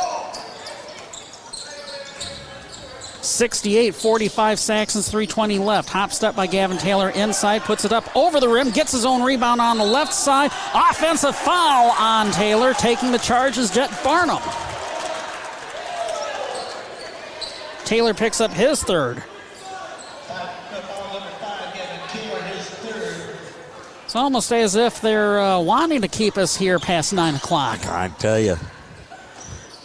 68 45 Saxons, 320 left. Hop step by Gavin Taylor inside, puts it up over the rim, gets his own rebound on the left side. Offensive foul on Taylor, taking the charges, Jet Barnum. Taylor picks up his third. It's almost as if they're uh, wanting to keep us here past 9 o'clock. I tell you.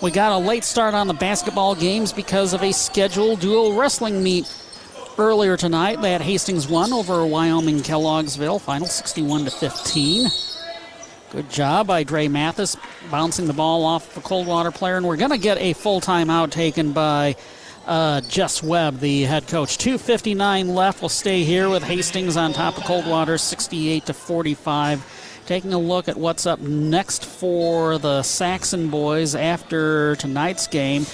We got a late start on the basketball games because of a scheduled dual wrestling meet earlier tonight. That Hastings won over Wyoming Kelloggsville, final 61 to 15. Good job by Dre Mathis bouncing the ball off the Coldwater player, and we're going to get a full timeout taken by uh, Jess Webb, the head coach. 2:59 left. We'll stay here with Hastings on top of Coldwater, 68 to 45 taking a look at what's up next for the Saxon boys after tonight's game.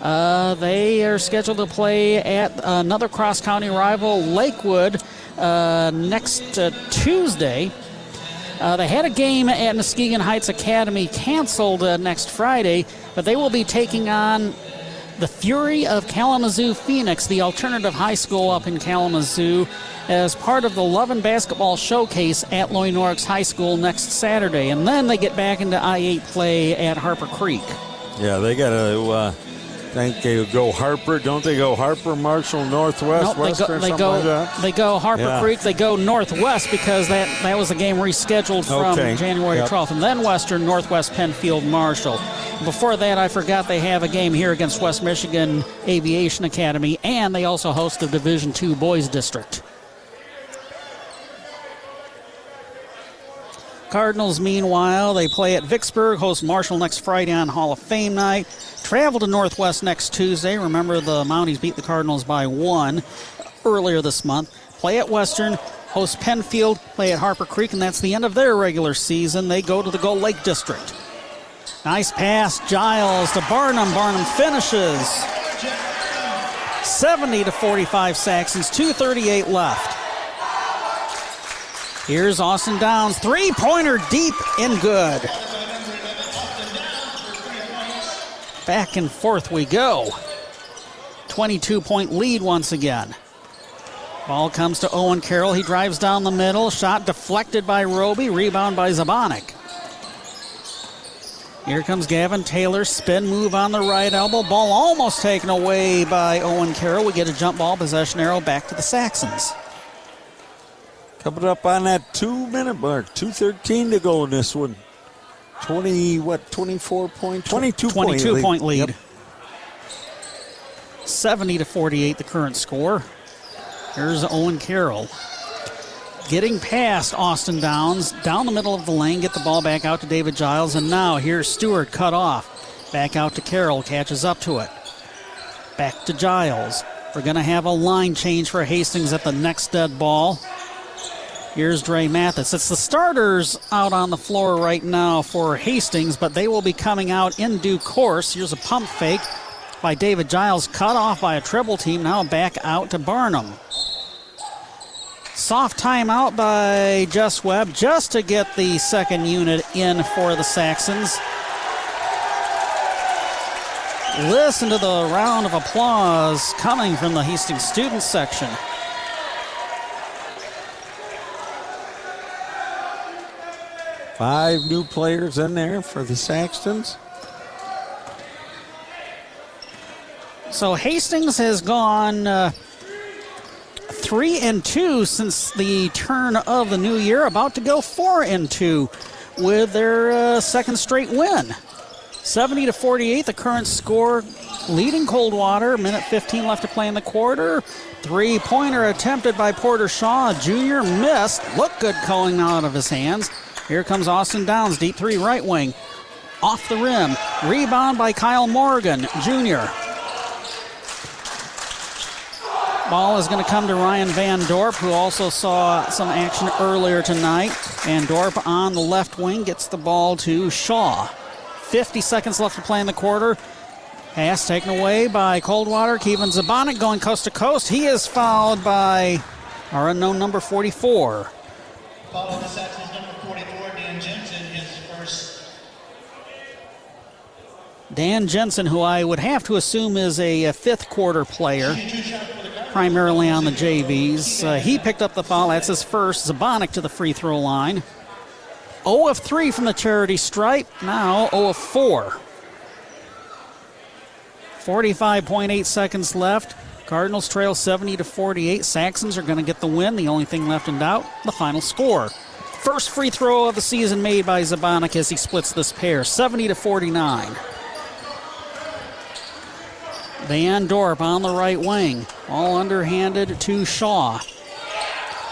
Uh, they are scheduled to play at another cross county rival, Lakewood, uh, next uh, Tuesday. Uh, they had a game at Muskegon Heights Academy canceled uh, next Friday, but they will be taking on the Fury of Kalamazoo Phoenix, the alternative high school up in Kalamazoo, as part of the Love and Basketball Showcase at Loy Norris High School next Saturday. And then they get back into I 8 play at Harper Creek. Yeah, they got to uh, think they go Harper. Don't they go Harper, Marshall, Northwest, Nope, they Western, go, they go, like they go Harper Yeah. Creek. They go Northwest because that, that was a game rescheduled from Okay. January Yep. 12th, and then Western, Northwest, Pennfield, Marshall. Before that, I forgot they have a game here against West Michigan Aviation Academy, and they also host the Division II boys district. Cardinals, meanwhile, they play at Vicksburg, host Marshall next Friday on Hall of Fame night. Travel to Northwest next Tuesday. Remember, the Mounties beat the Cardinals by one earlier this month. Play at Western, host Pennfield, play at Harper Creek, and that's the end of their regular season. They go to the Gull Lake District. Nice pass, Giles to Barnum. Barnum finishes. 70 to 45 Saxons, 238 left. Here's Austin Downs, three pointer deep and good. Back and forth we go. 22 point lead once again. Ball comes to Owen Carroll. He drives down the middle. Shot deflected by Roby. Rebound by Zabonic. Here comes Gavin Taylor. Spin move on the right elbow. Ball almost taken away by Owen Carroll. We get a jump ball possession arrow back to the Saxons. Coming up on that two minute mark, 2.13 to go in this one. 20, what, 24 point, 22, 22 point, point lead. Yep. 70 to 48, the current score. Here's Owen Carroll. Getting past Austin Downs, down the middle of the lane, get the ball back out to David Giles, and now here's Stewart cut off. Back out to Carroll, catches up to it. Back to Giles. We're going to have a line change for Hastings at the next dead ball. Here's Dre Mathis. It's the starters out on the floor right now for Hastings, but they will be coming out in due course. Here's a pump fake by David Giles, cut off by a triple team. Now back out to Barnum. Soft timeout by Jess Webb just to get the second unit in for the Saxons. Listen to the round of applause coming from the Hastings student section. Five new players in there for the Saxons. So Hastings has gone uh, three and two since the turn of the new year, about to go four and two with their uh, second straight win. 70 to 48, the current score, leading Coldwater. Minute 15 left to play in the quarter. Three pointer attempted by Porter Shaw. Junior missed. Looked good going out of his hands. Here comes Austin Downs, deep three, right wing. Off the rim. Rebound by Kyle Morgan, Jr. Ball is going to come to Ryan Van Dorp, who also saw some action earlier tonight. Van Dorp on the left wing gets the ball to Shaw. 50 seconds left to play in the quarter. Pass taken away by Coldwater. Kevin Zabonik going coast to coast. He is fouled by our unknown number 44. Following the Saxons number 44, Dan Jensen, his first. Dan Jensen, who I would have to assume is a, a fifth quarter player, primarily on the JVs. Uh, he picked up the foul. That's his first. Zabonic to the free throw line. 0 of 3 from the charity stripe. Now 0 of 4. 45.8 seconds left. Cardinals trail 70 to 48. Saxons are going to get the win. The only thing left in doubt, the final score. First free throw of the season made by Zabonic as he splits this pair, 70 to 49. Van Dorp on the right wing, all underhanded to Shaw.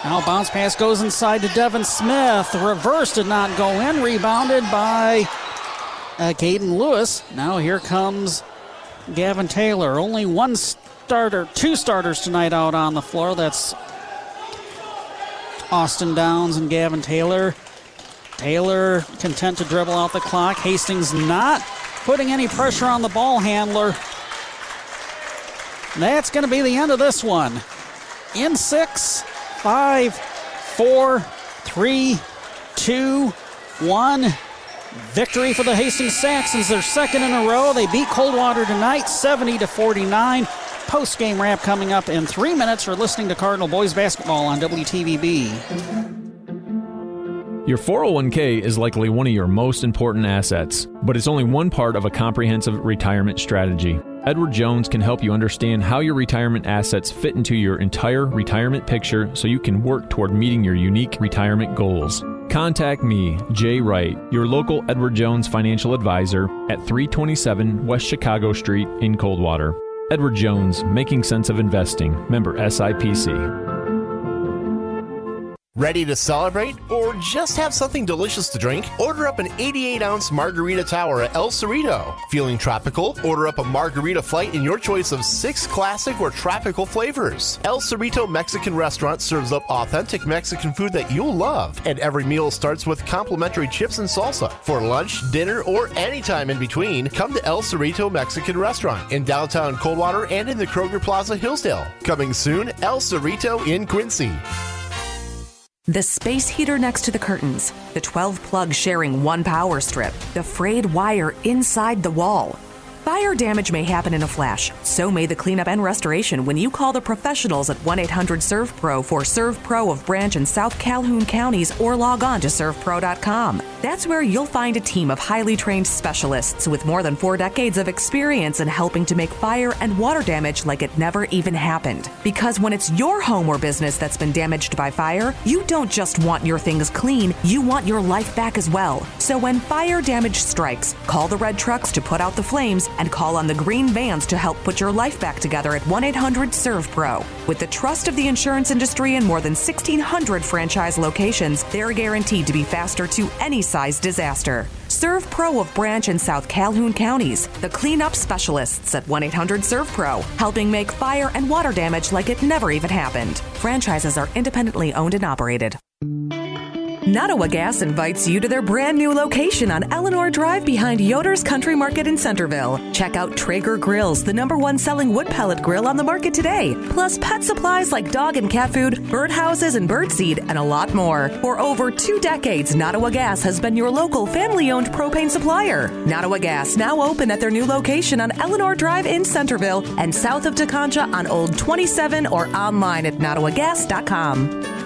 Now bounce pass goes inside to Devin Smith. Reverse did not go in. Rebounded by uh, Caden Lewis. Now here comes Gavin Taylor. Only one starter, two starters tonight out on the floor. That's Austin Downs and Gavin Taylor. Taylor content to dribble out the clock. Hastings not putting any pressure on the ball handler. That's going to be the end of this one. In six, five, four, three, two, one. Victory for the Hastings Saxons, their second in a row. They beat Coldwater tonight, 70 to 49. Post game wrap coming up in three minutes. You're listening to Cardinal Boys Basketball on WTVB. Your 401k is likely one of your most important assets, but it's only one part of a comprehensive retirement strategy. Edward Jones can help you understand how your retirement assets fit into your entire retirement picture so you can work toward meeting your unique retirement goals. Contact me, Jay Wright, your local Edward Jones financial advisor at 327 West Chicago Street in Coldwater. Edward Jones, Making Sense of Investing, member SIPC. Ready to celebrate or just have something delicious to drink? Order up an 88 ounce margarita tower at El Cerrito. Feeling tropical? Order up a margarita flight in your choice of six classic or tropical flavors. El Cerrito Mexican Restaurant serves up authentic Mexican food that you'll love, and every meal starts with complimentary chips and salsa. For lunch, dinner, or anytime in between, come to El Cerrito Mexican Restaurant in downtown Coldwater and in the Kroger Plaza Hillsdale. Coming soon, El Cerrito in Quincy. The space heater next to the curtains, the 12 plugs sharing one power strip, the frayed wire inside the wall. Fire damage may happen in a flash. So may the cleanup and restoration when you call the professionals at 1 800 SERVPRO for SERVPRO of Branch and South Calhoun counties or log on to servpro.com. That's where you'll find a team of highly trained specialists with more than four decades of experience in helping to make fire and water damage like it never even happened. Because when it's your home or business that's been damaged by fire, you don't just want your things clean, you want your life back as well. So when fire damage strikes, call the red trucks to put out the flames and call on the green vans to help put your life back together at 1 800 SERVPRO. With the trust of the insurance industry and more than 1,600 franchise locations, they're guaranteed to be faster to any size disaster. SERVPRO of Branch and South Calhoun counties, the cleanup specialists at 1 800 SERVPRO, helping make fire and water damage like it never even happened. Franchises are independently owned and operated. Nottawa Gas invites you to their brand new location on Eleanor Drive behind Yoder's Country Market in Centerville. Check out Traeger Grills, the number one selling wood pellet grill on the market today, plus pet supplies like dog and cat food, birdhouses and birdseed, and a lot more. For over two decades, Nottawa Gas has been your local family owned propane supplier. Nottawa Gas now open at their new location on Eleanor Drive in Centerville and south of Tekonsha on Old 27 or online at nottawagas.com.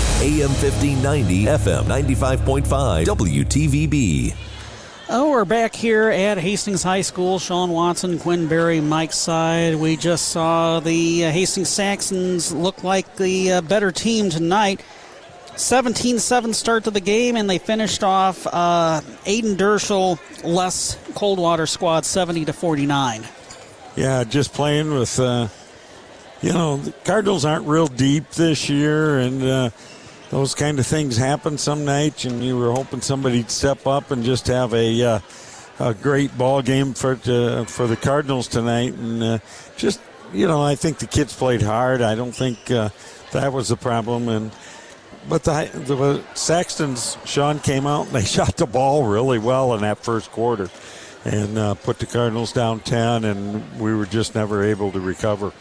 AM 1590, FM 95.5, WTVB. Oh, we're back here at Hastings High School. Sean Watson, Quinn Berry, Mike's side. We just saw the uh, Hastings Saxons look like the uh, better team tonight. 17 7 start to the game, and they finished off uh, Aiden Dershel less Coldwater squad 70 to 49. Yeah, just playing with, uh, you know, the Cardinals aren't real deep this year, and uh, those kind of things happen some nights, and you were hoping somebody'd step up and just have a. Uh, a great ball game for to, for the Cardinals tonight, and uh, just you know, I think the kids played hard. I don't think uh, that was the problem, and but the, the Saxons, Sean came out and they shot the ball really well in that first quarter and uh, put the Cardinals down 10, and we were just never able to recover.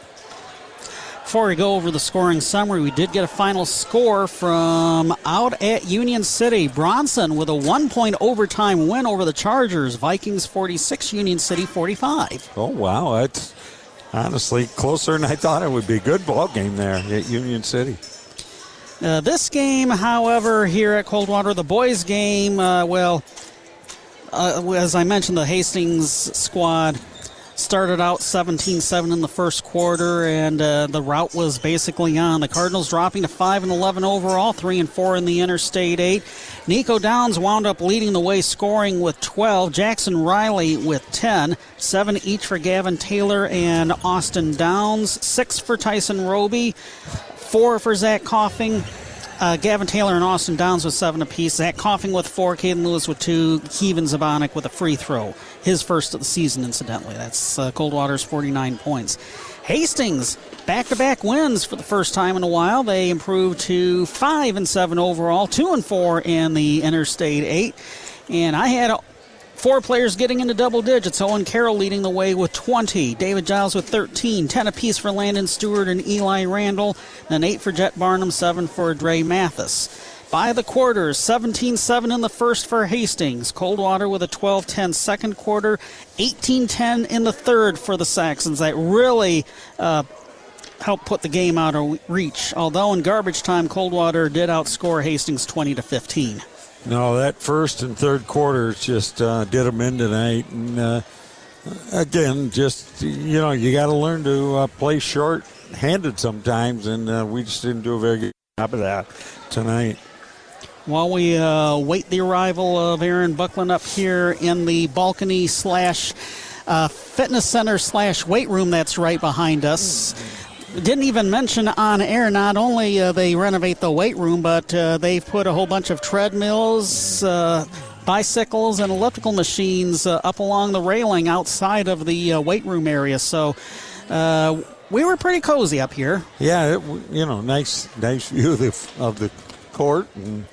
Before we go over the scoring summary, we did get a final score from out at Union City. Bronson with a one point overtime win over the Chargers. Vikings 46, Union City 45. Oh, wow. That's honestly closer than I thought it would be. Good ball game there at Union City. Uh, this game, however, here at Coldwater, the boys' game, uh, well, uh, as I mentioned, the Hastings squad started out 17 7 in the first quarter, and uh, the route was basically on. The Cardinals dropping to 5 and 11 overall, 3 and 4 in the Interstate 8. Nico Downs wound up leading the way, scoring with 12. Jackson Riley with 10. 7 each for Gavin Taylor and Austin Downs. 6 for Tyson Roby. 4 for Zach Coffin. Uh, Gavin Taylor and Austin Downs with seven apiece. Zach Coffin with four. Caden Lewis with two. Kevin Zabonik with a free throw. His first of the season, incidentally. That's uh, Coldwater's 49 points. Hastings back to back wins for the first time in a while. They improved to 5 and 7 overall, 2 and 4 in the Interstate 8. And I had Four players getting into double digits. Owen Carroll leading the way with 20. David Giles with 13. 10 apiece for Landon Stewart and Eli Randall. Then 8 for Jet Barnum, 7 for Dre Mathis. By the quarters, 17 7 in the first for Hastings. Coldwater with a 12 10 second quarter, 18 10 in the third for the Saxons. That really uh, helped put the game out of reach. Although in garbage time, Coldwater did outscore Hastings 20 to 15. No, that first and third quarters just uh, did them in tonight. And uh, again, just, you know, you got to learn to uh, play short handed sometimes. And uh, we just didn't do a very good job of that tonight. While we uh, wait the arrival of Aaron Buckland up here in the balcony slash uh, fitness center slash weight room that's right behind us didn't even mention on air. Not only uh, they renovate the weight room, but uh, they've put a whole bunch of treadmills, uh, bicycles, and elliptical machines uh, up along the railing outside of the uh, weight room area. So uh, we were pretty cozy up here. Yeah, it, you know, nice, nice view of the, of the court and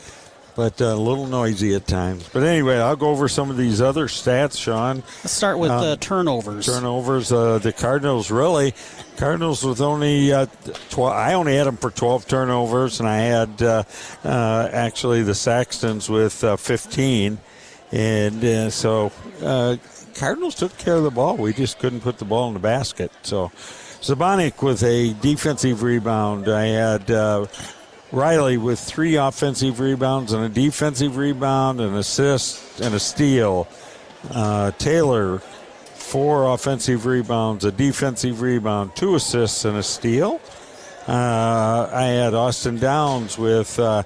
but a little noisy at times. But anyway, I'll go over some of these other stats, Sean. Let's start with uh, turnovers. Turnovers. Uh, the Cardinals really, Cardinals with only uh, 12. I only had them for 12 turnovers, and I had uh, uh, actually the Saxons with uh, 15. And so Cardinals took care of the ball. We just couldn't put the ball in the basket. So Zabonic with a defensive rebound. I had Riley with three offensive rebounds and a defensive rebound, an assist, and a steal. Uh, Taylor, four offensive rebounds, a defensive rebound, two assists, and a steal. Uh, I had Austin Downs with uh,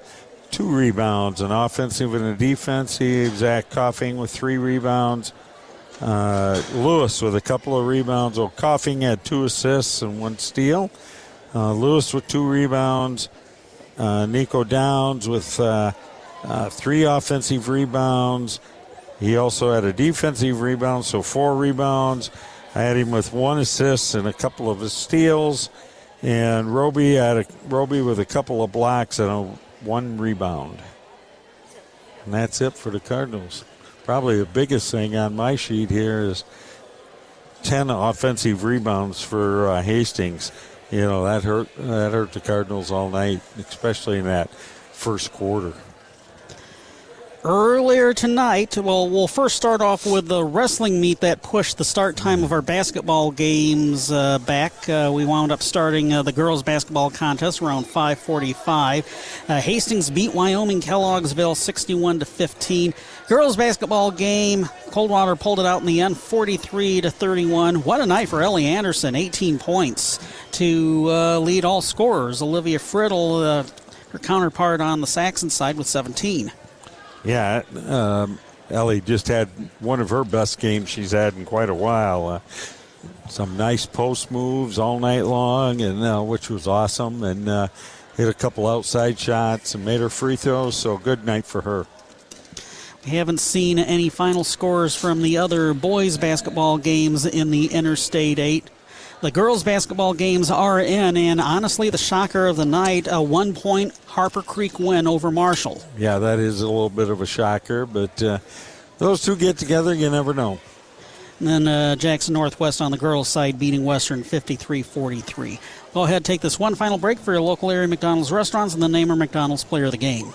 two rebounds, an offensive and a defensive. Zach Coffin with three rebounds. Uh, Lewis with a couple of rebounds. Oh, Coffin had two assists and one steal. Uh, Lewis with two rebounds. Uh, Nico Downs with uh, uh, three offensive rebounds. He also had a defensive rebound, so four rebounds. I had him with one assist and a couple of steals. And Roby had a Roby with a couple of blocks and a one rebound. And that's it for the Cardinals. Probably the biggest thing on my sheet here is 10 offensive rebounds for uh, Hastings you know that hurt that hurt the Cardinals all night, especially in that first quarter. Earlier tonight, well, we'll first start off with the wrestling meet that pushed the start time of our basketball games uh, back. Uh, we wound up starting uh, the girls' basketball contest around 5:45. Uh, Hastings beat Wyoming Kelloggsville 61 to 15. Girls' basketball game, Coldwater pulled it out in the end, 43 to 31. What a night for Ellie Anderson, 18 points to uh, lead all scorers. Olivia Friddle, uh, her counterpart on the Saxon side, with 17. Yeah, um, Ellie just had one of her best games she's had in quite a while. Uh, some nice post moves all night long, and uh, which was awesome. And uh, hit a couple outside shots and made her free throws. So good night for her. We haven't seen any final scores from the other boys' basketball games in the Interstate 8. The girls' basketball games are in, and honestly, the shocker of the night a one point Harper Creek win over Marshall. Yeah, that is a little bit of a shocker, but uh, those two get together, you never know. And then uh, Jackson Northwest on the girls' side beating Western 53 43. Go ahead, take this one final break for your local area McDonald's restaurants and the name our McDonald's player of the game.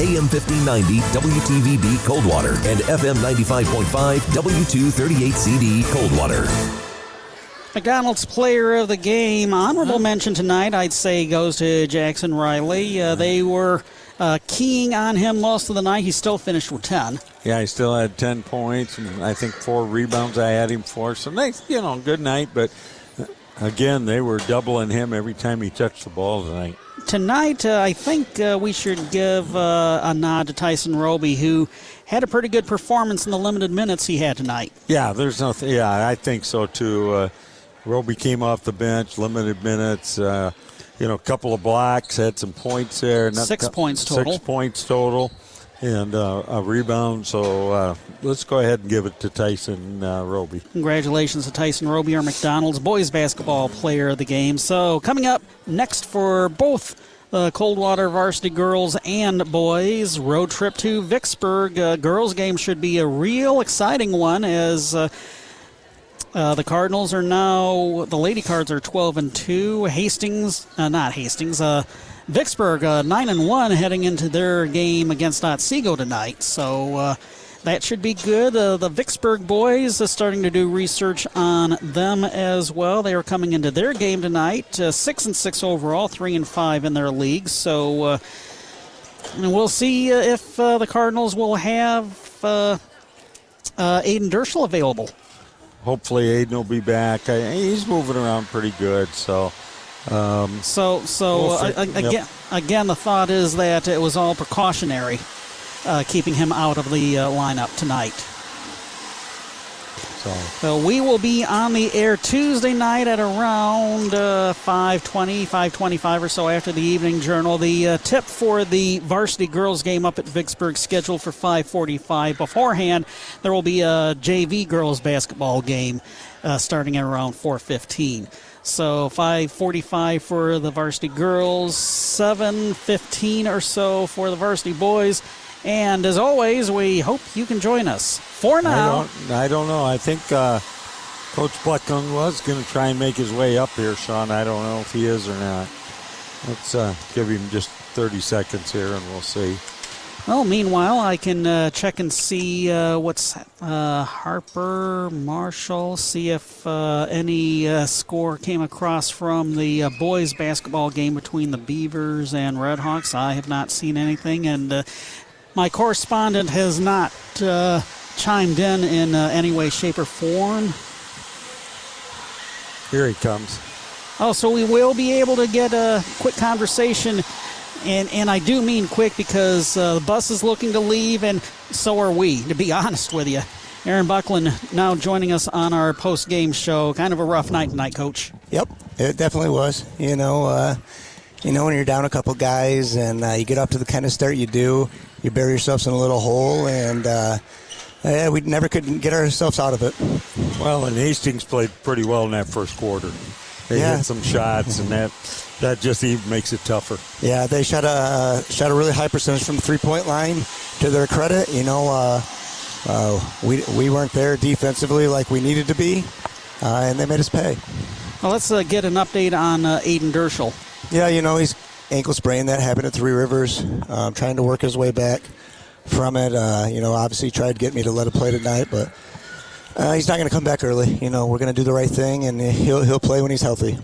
AM 1590 WTVB Coldwater and FM 95.5 W238CD Coldwater. McDonald's player of the game, honorable mention tonight, I'd say, goes to Jackson Riley. Uh, they were uh, keying on him most of the night. He still finished with 10. Yeah, he still had 10 points, and I think four rebounds I had him for. So, nice, you know, good night. But uh, again, they were doubling him every time he touched the ball tonight. Tonight, uh, I think uh, we should give uh, a nod to Tyson Roby, who had a pretty good performance in the limited minutes he had tonight. Yeah, there's nothing. Yeah, I think so too. Uh, Roby came off the bench, limited minutes. Uh, you know, a couple of blocks, had some points there. Not, Six points total. Six points total, and uh, a rebound. So uh, let's go ahead and give it to Tyson uh, Roby. Congratulations to Tyson Roby, our McDonald's boys basketball player of the game. So coming up next for both uh, Coldwater varsity girls and boys. Road trip to Vicksburg. Uh, girls game should be a real exciting one as. Uh, uh, the Cardinals are now the Lady Cards are 12 and two. Hastings, uh, not Hastings, uh, Vicksburg uh, nine and one heading into their game against Otsego tonight. So uh, that should be good. Uh, the Vicksburg boys are starting to do research on them as well. They are coming into their game tonight, uh, six and six overall, three and five in their league. So uh, we'll see uh, if the Cardinals will have uh, Aiden Dershel available. Hopefully, Aiden will be back. I, he's moving around pretty good. So. Um, So, so We'll uh, fi- a- yep. again, again, the thought is that it was all precautionary, uh, keeping him out of the uh, lineup tonight. So. So we will be on the air Tuesday night at around uh, 5:20, 5:25 or so after the evening journal. The uh, tip for the varsity girls game up at Vicksburg scheduled for 5:45. Beforehand, there will be a JV girls basketball game uh, starting at around 4:15. So 5:45 for the varsity girls, 7:15 or so for the varsity boys. And as always, we hope you can join us. For now, I don't, I don't know. I think uh, Coach Buckland was going to try and make his way up here, Sean. I don't know if he is or not. Let's uh, give him just 30 seconds here and we'll see. Well, meanwhile, I can uh, check and see uh, what's uh, Harper, Marshall, see if uh, any uh, score came across from the uh, boys' basketball game between the Beavers and Redhawks. I have not seen anything, and uh, my correspondent has not uh, chimed in in uh, any way, shape, or form. Here he comes. Oh, so we will be able to get a quick conversation, and and I do mean quick because uh, the bus is looking to leave, and so are we. To be honest with you, Aaron Buckland now joining us on our post game show. Kind of a rough night tonight, Coach. Yep, it definitely was. You know, uh, you know when you're down a couple guys and uh, you get up to the kind of start you do, you bury yourselves in a little hole, and uh, eh, we never could get ourselves out of it. Well, and Hastings played pretty well in that first quarter. They Yeah. hit some shots, and that that just even makes it tougher. Yeah, they shot a shot a really high percentage from the three point line. To their credit, you know, uh, uh, we we weren't there defensively like we needed to be, uh, and they made us pay. Well, let's uh, get an update on uh, Aiden Dershel. Yeah, you know, he's ankle sprain. That happened at Three Rivers. Um, trying to work his way back from it. Uh, you know, obviously tried to get me to let him play tonight, but uh, he's not going to come back early. You know, we're going to do the right thing, and he'll he'll play when he's healthy.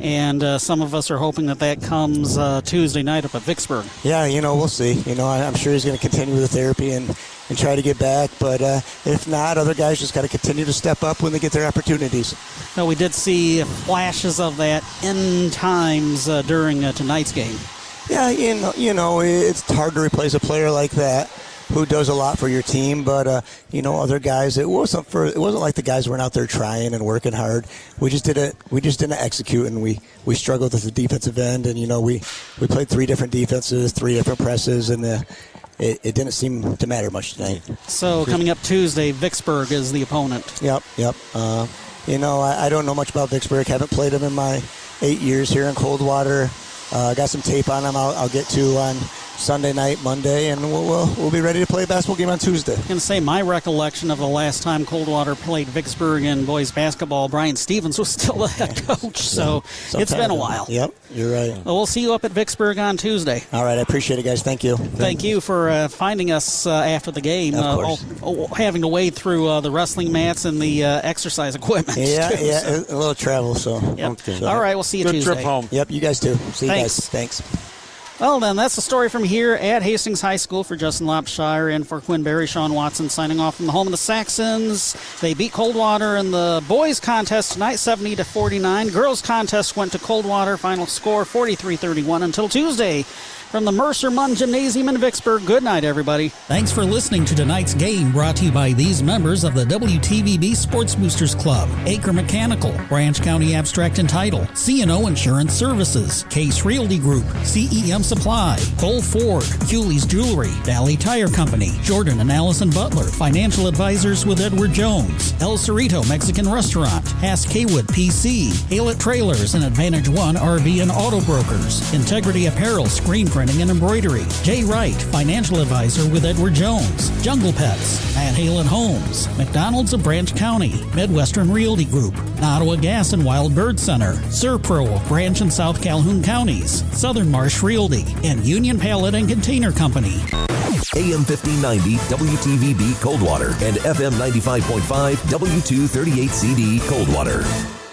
And uh, some of us are hoping that that comes uh, Tuesday night up at Vicksburg. Yeah, you know, we'll see. You know, I, I'm sure he's going to continue with the therapy and, and try to get back. But uh, if not, other guys just got to continue to step up when they get their opportunities. Now, we did see flashes of that in times uh, during uh, tonight's game. Yeah, you know, you know, it's hard to replace a player like that who does a lot for your team. But uh, you know, other guys, it wasn't for it wasn't like the guys weren't out there trying and working hard. We just didn't we just didn't execute, and we we struggled at the defensive end. And you know, we we played three different defenses, three different presses, and the, it, it didn't seem to matter much tonight. So, coming up Tuesday, Vicksburg is the opponent. Yep, yep. Uh, you know, I, I don't know much about Vicksburg. Haven't played them in my eight years here in Coldwater. Uh, got some tape on them. I'll, I'll get to on Sunday night, Monday, and we'll, we'll we'll be ready to play a basketball game on Tuesday. I'm going to say my recollection of the last time Coldwater played Vicksburg in boys basketball, Brian Stevens was still the head coach. So Some it's time been a while. Yep, you're right. Well, we'll see you up at Vicksburg on Tuesday. All right, I appreciate it, guys. Thank you. Thank you for uh, finding us uh, after the game. Of uh, course. all- all- having to wade through uh, the wrestling mats and the uh, exercise equipment. Yeah, too, yeah, so. a little travel. So, Yep. All right, we'll see you Good Tuesday. trip home. Yep, you guys too. See you Thanks. guys. Thanks. Well, then, that's the story from here at Hastings High School for Justin Lopshire and for Quinn Berry. Sean Watson signing off from the home of the Saxons. They beat Coldwater in the boys' contest tonight, 70 to 49. Girls' contest went to Coldwater. Final score 43 31 until Tuesday from the Mercer Munn Gymnasium in Vicksburg. Good night, everybody. Thanks for listening to tonight's game brought to you by these members of the WTVB Sports Boosters Club, Aker Mechanical, Branch County Abstract and Title, CNO Insurance Services, Case Realty Group, CEM Supply, Cole Ford, Cooley's Jewelry, Valley Tire Company, Jordan and Allison Butler, Financial Advisors with Edward Jones, El Cerrito Mexican Restaurant, Hass Kaywood PC, Haylett Trailers and Advantage One RV and Auto Brokers, Integrity Apparel Screen Print printing and embroidery. Jay Wright, financial advisor with Edward Jones. Jungle Pets, Matt Halen Homes. McDonald's of Branch County. Midwestern Realty Group. Nottawa Gas and Wild Bird Center. SERVPRO of Branch and South Calhoun counties. Southern Marsh Realty. And Union Pallet and Container Company. AM 1590 WTVB Coldwater and FM 95.5 W238CD Coldwater.